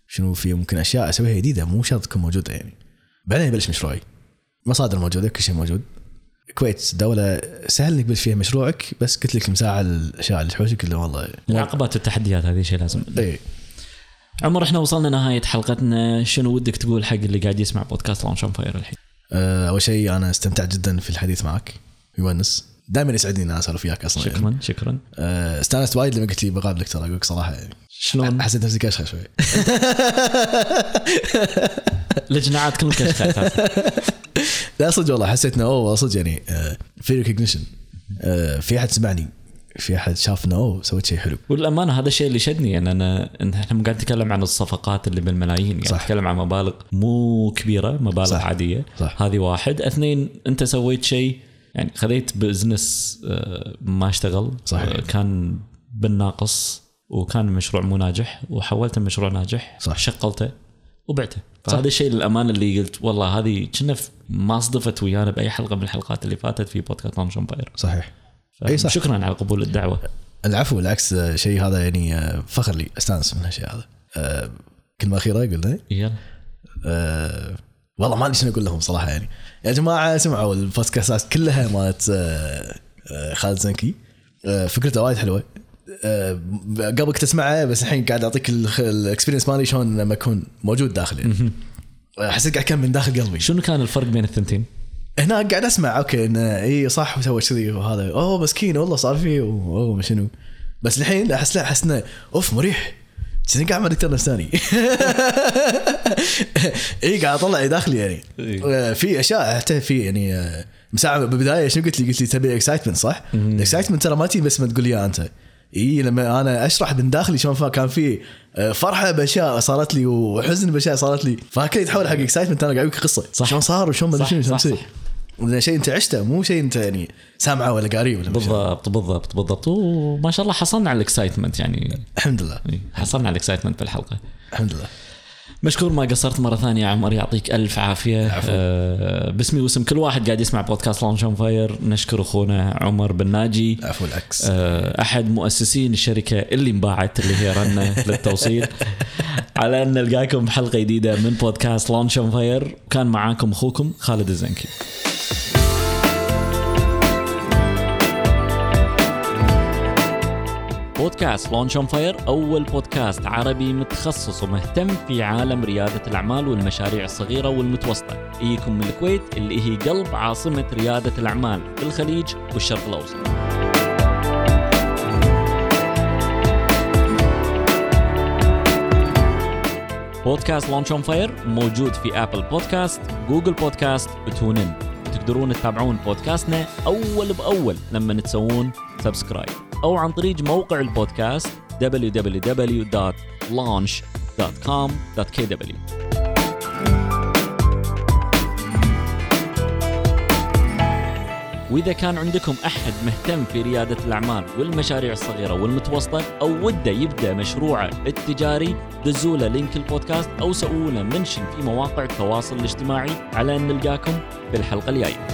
B: شنو في ممكن أشياء أسويها جديدة مو شرط تكون موجودة يعني. بعدين ابلش مشروعي. مصادر موجودة كل شيء موجود. الكويت دولة سهل إنك تبلش فيها مشروعك بس قلت لك المساحة الأشياء اللي تحوشك اللي والله
A: العقبات والتحديات هذه شيء لازم.
B: إي.
A: عمر إحنا وصلنا نهاية حلقتنا. شنو ودك تقول حق اللي قاعد يسمع بودكاست On Fire الحين؟
B: آه، أول شيء أنا استمتعت جدا في الحديث معك يونس. دائما يسعدني ان أنا أسولف وياك أصلا. يعني.
A: شكرا شكرا.
B: آه، استانست وايد لما قلت لي بقابلك ترى أقول لك صراحة يعني.
A: شلون؟
B: حسيت نفسي كشخة شوي.
A: الجناعات كلهم كشخات
B: لا صدق والله حسيت إنه أوه صدق يعني آه، في recognition في أحد سمعني. في أحد شاف إنه أوه سويت شيء حلو
A: والأمانة هذا الشيء اللي شدني ان أنا إن إحنا قاعد نتكلم عن الصفقات اللي بالملايين يعني
B: صح.
A: نتكلم عن مبالغ مو كبيرة مبالغ
B: صح.
A: عادية
B: صح.
A: هذه واحد اثنين أنت سويت شيء يعني خذيت business آه، ما اشتغل
B: صحيح.
A: آه، كان بالناقص وكان مشروع مو ناجح وحولته مشروع ناجح
B: صح.
A: شغلته وبعته فهذا الشيء للأمانة اللي قلت والله هذه كنا ما صدفت ويانا بأي حلقة من الحلقات اللي فاتت في بودكاست Launch On Fire
B: صحيح أي صح.
A: شكرا على قبول الدعوة.
B: العفو بالعكس آه، شيء هذا يعني آه، فخر لي. أستانس من هالشيء هذا. آه، كلمه اخيره قلنا
A: يلا.
B: أه والله ما أدري شنو أقول لهم صراحة يعني. يا جماعة سمعوا البودكاستات كلها مالت أه آه، خالد زنكي. فكرته وايد حلوة. قبل كنت أسمعه بس الحين قاعد أعطيك ال experience مالي شلون لما أكون موجود داخل يعني. حسيت قاعد كان من داخل قلبي.
A: شنو كان الفرق بين الثنتين؟
B: هناك قاعد أسمع okay انه إي صح وسوى كذي وهذا. أوه مسكين والله صار فيه أوه شنو. بس الحين أحس لا أحس إنه أوف مريح. كأني قاعد مع دكتور نفساني. إي قاعد أطلع داخلي يعني. آه، في أشياء حتى في يعني آه، مساعة بالبداية شنو قلت لي؟ قلت لي تبي excitement صح؟ ال excitement ترى ما تجي بس ما تقول لي أنت. إي لما أنا أشرح من داخلي شلون كان في آه، فرحة بأشياء صارت لي وحزن بأشياء صارت لي. فكذا يتحول حق excitement أنا قاعد أقول قصة.
A: صح.
B: شلون صار وشلون ما أدري
A: صح،
B: شنو
A: صح، صح.
B: وإذا شيء أنت عشته مو شيء أنت يعني سامعه ولا قاريه ولا
A: بالضبط بالضبط بالضبط. وما شاء الله حصلنا على ال excitement يعني.
B: الحمد لله.
A: حصلنا على ال excitement في الحلقة.
B: الحمد لله.
A: مشكور ما قصرت مرة ثانية يا عمر يعطيك ألف عافية. آه باسمي واسم كل واحد قاعد يسمع بودكاست Launch on Fire نشكر أخونا عمر بن ناجي
B: عفوا العكس.
A: آه، أحد مؤسسين الشركة اللي انباعت اللي هي رنه للتوصيل. على أن نلقاكم بحلقة جديدة من بودكاست Launch on Fire كان معاكم أخوكم خالد الزنكي. بودكاست Launch on Fire أول بودكاست عربي متخصص ومهتم في عالم ريادة الأعمال والمشاريع الصغيرة والمتوسطة. يجيكم من الكويت اللي هي قلب عاصمة ريادة الأعمال في الخليج والشرق الأوسط. بودكاست Launch on Fire موجود في Apple Podcast Google Podcast و TuneIn تقدرون تتابعون بودكاستنا أول بأول لما تسوون subscribe أو عن طريق موقع البودكاست www.launch.com.kw وإذا كان عندكم أحد مهتم في ريادة الأعمال والمشاريع الصغيرة والمتوسطة أو وده يبدأ مشروعه التجاري دزوا له link البودكاست أو سووا له mention في مواقع التواصل الاجتماعي على أن نلقاكم في الحلقة الجاية.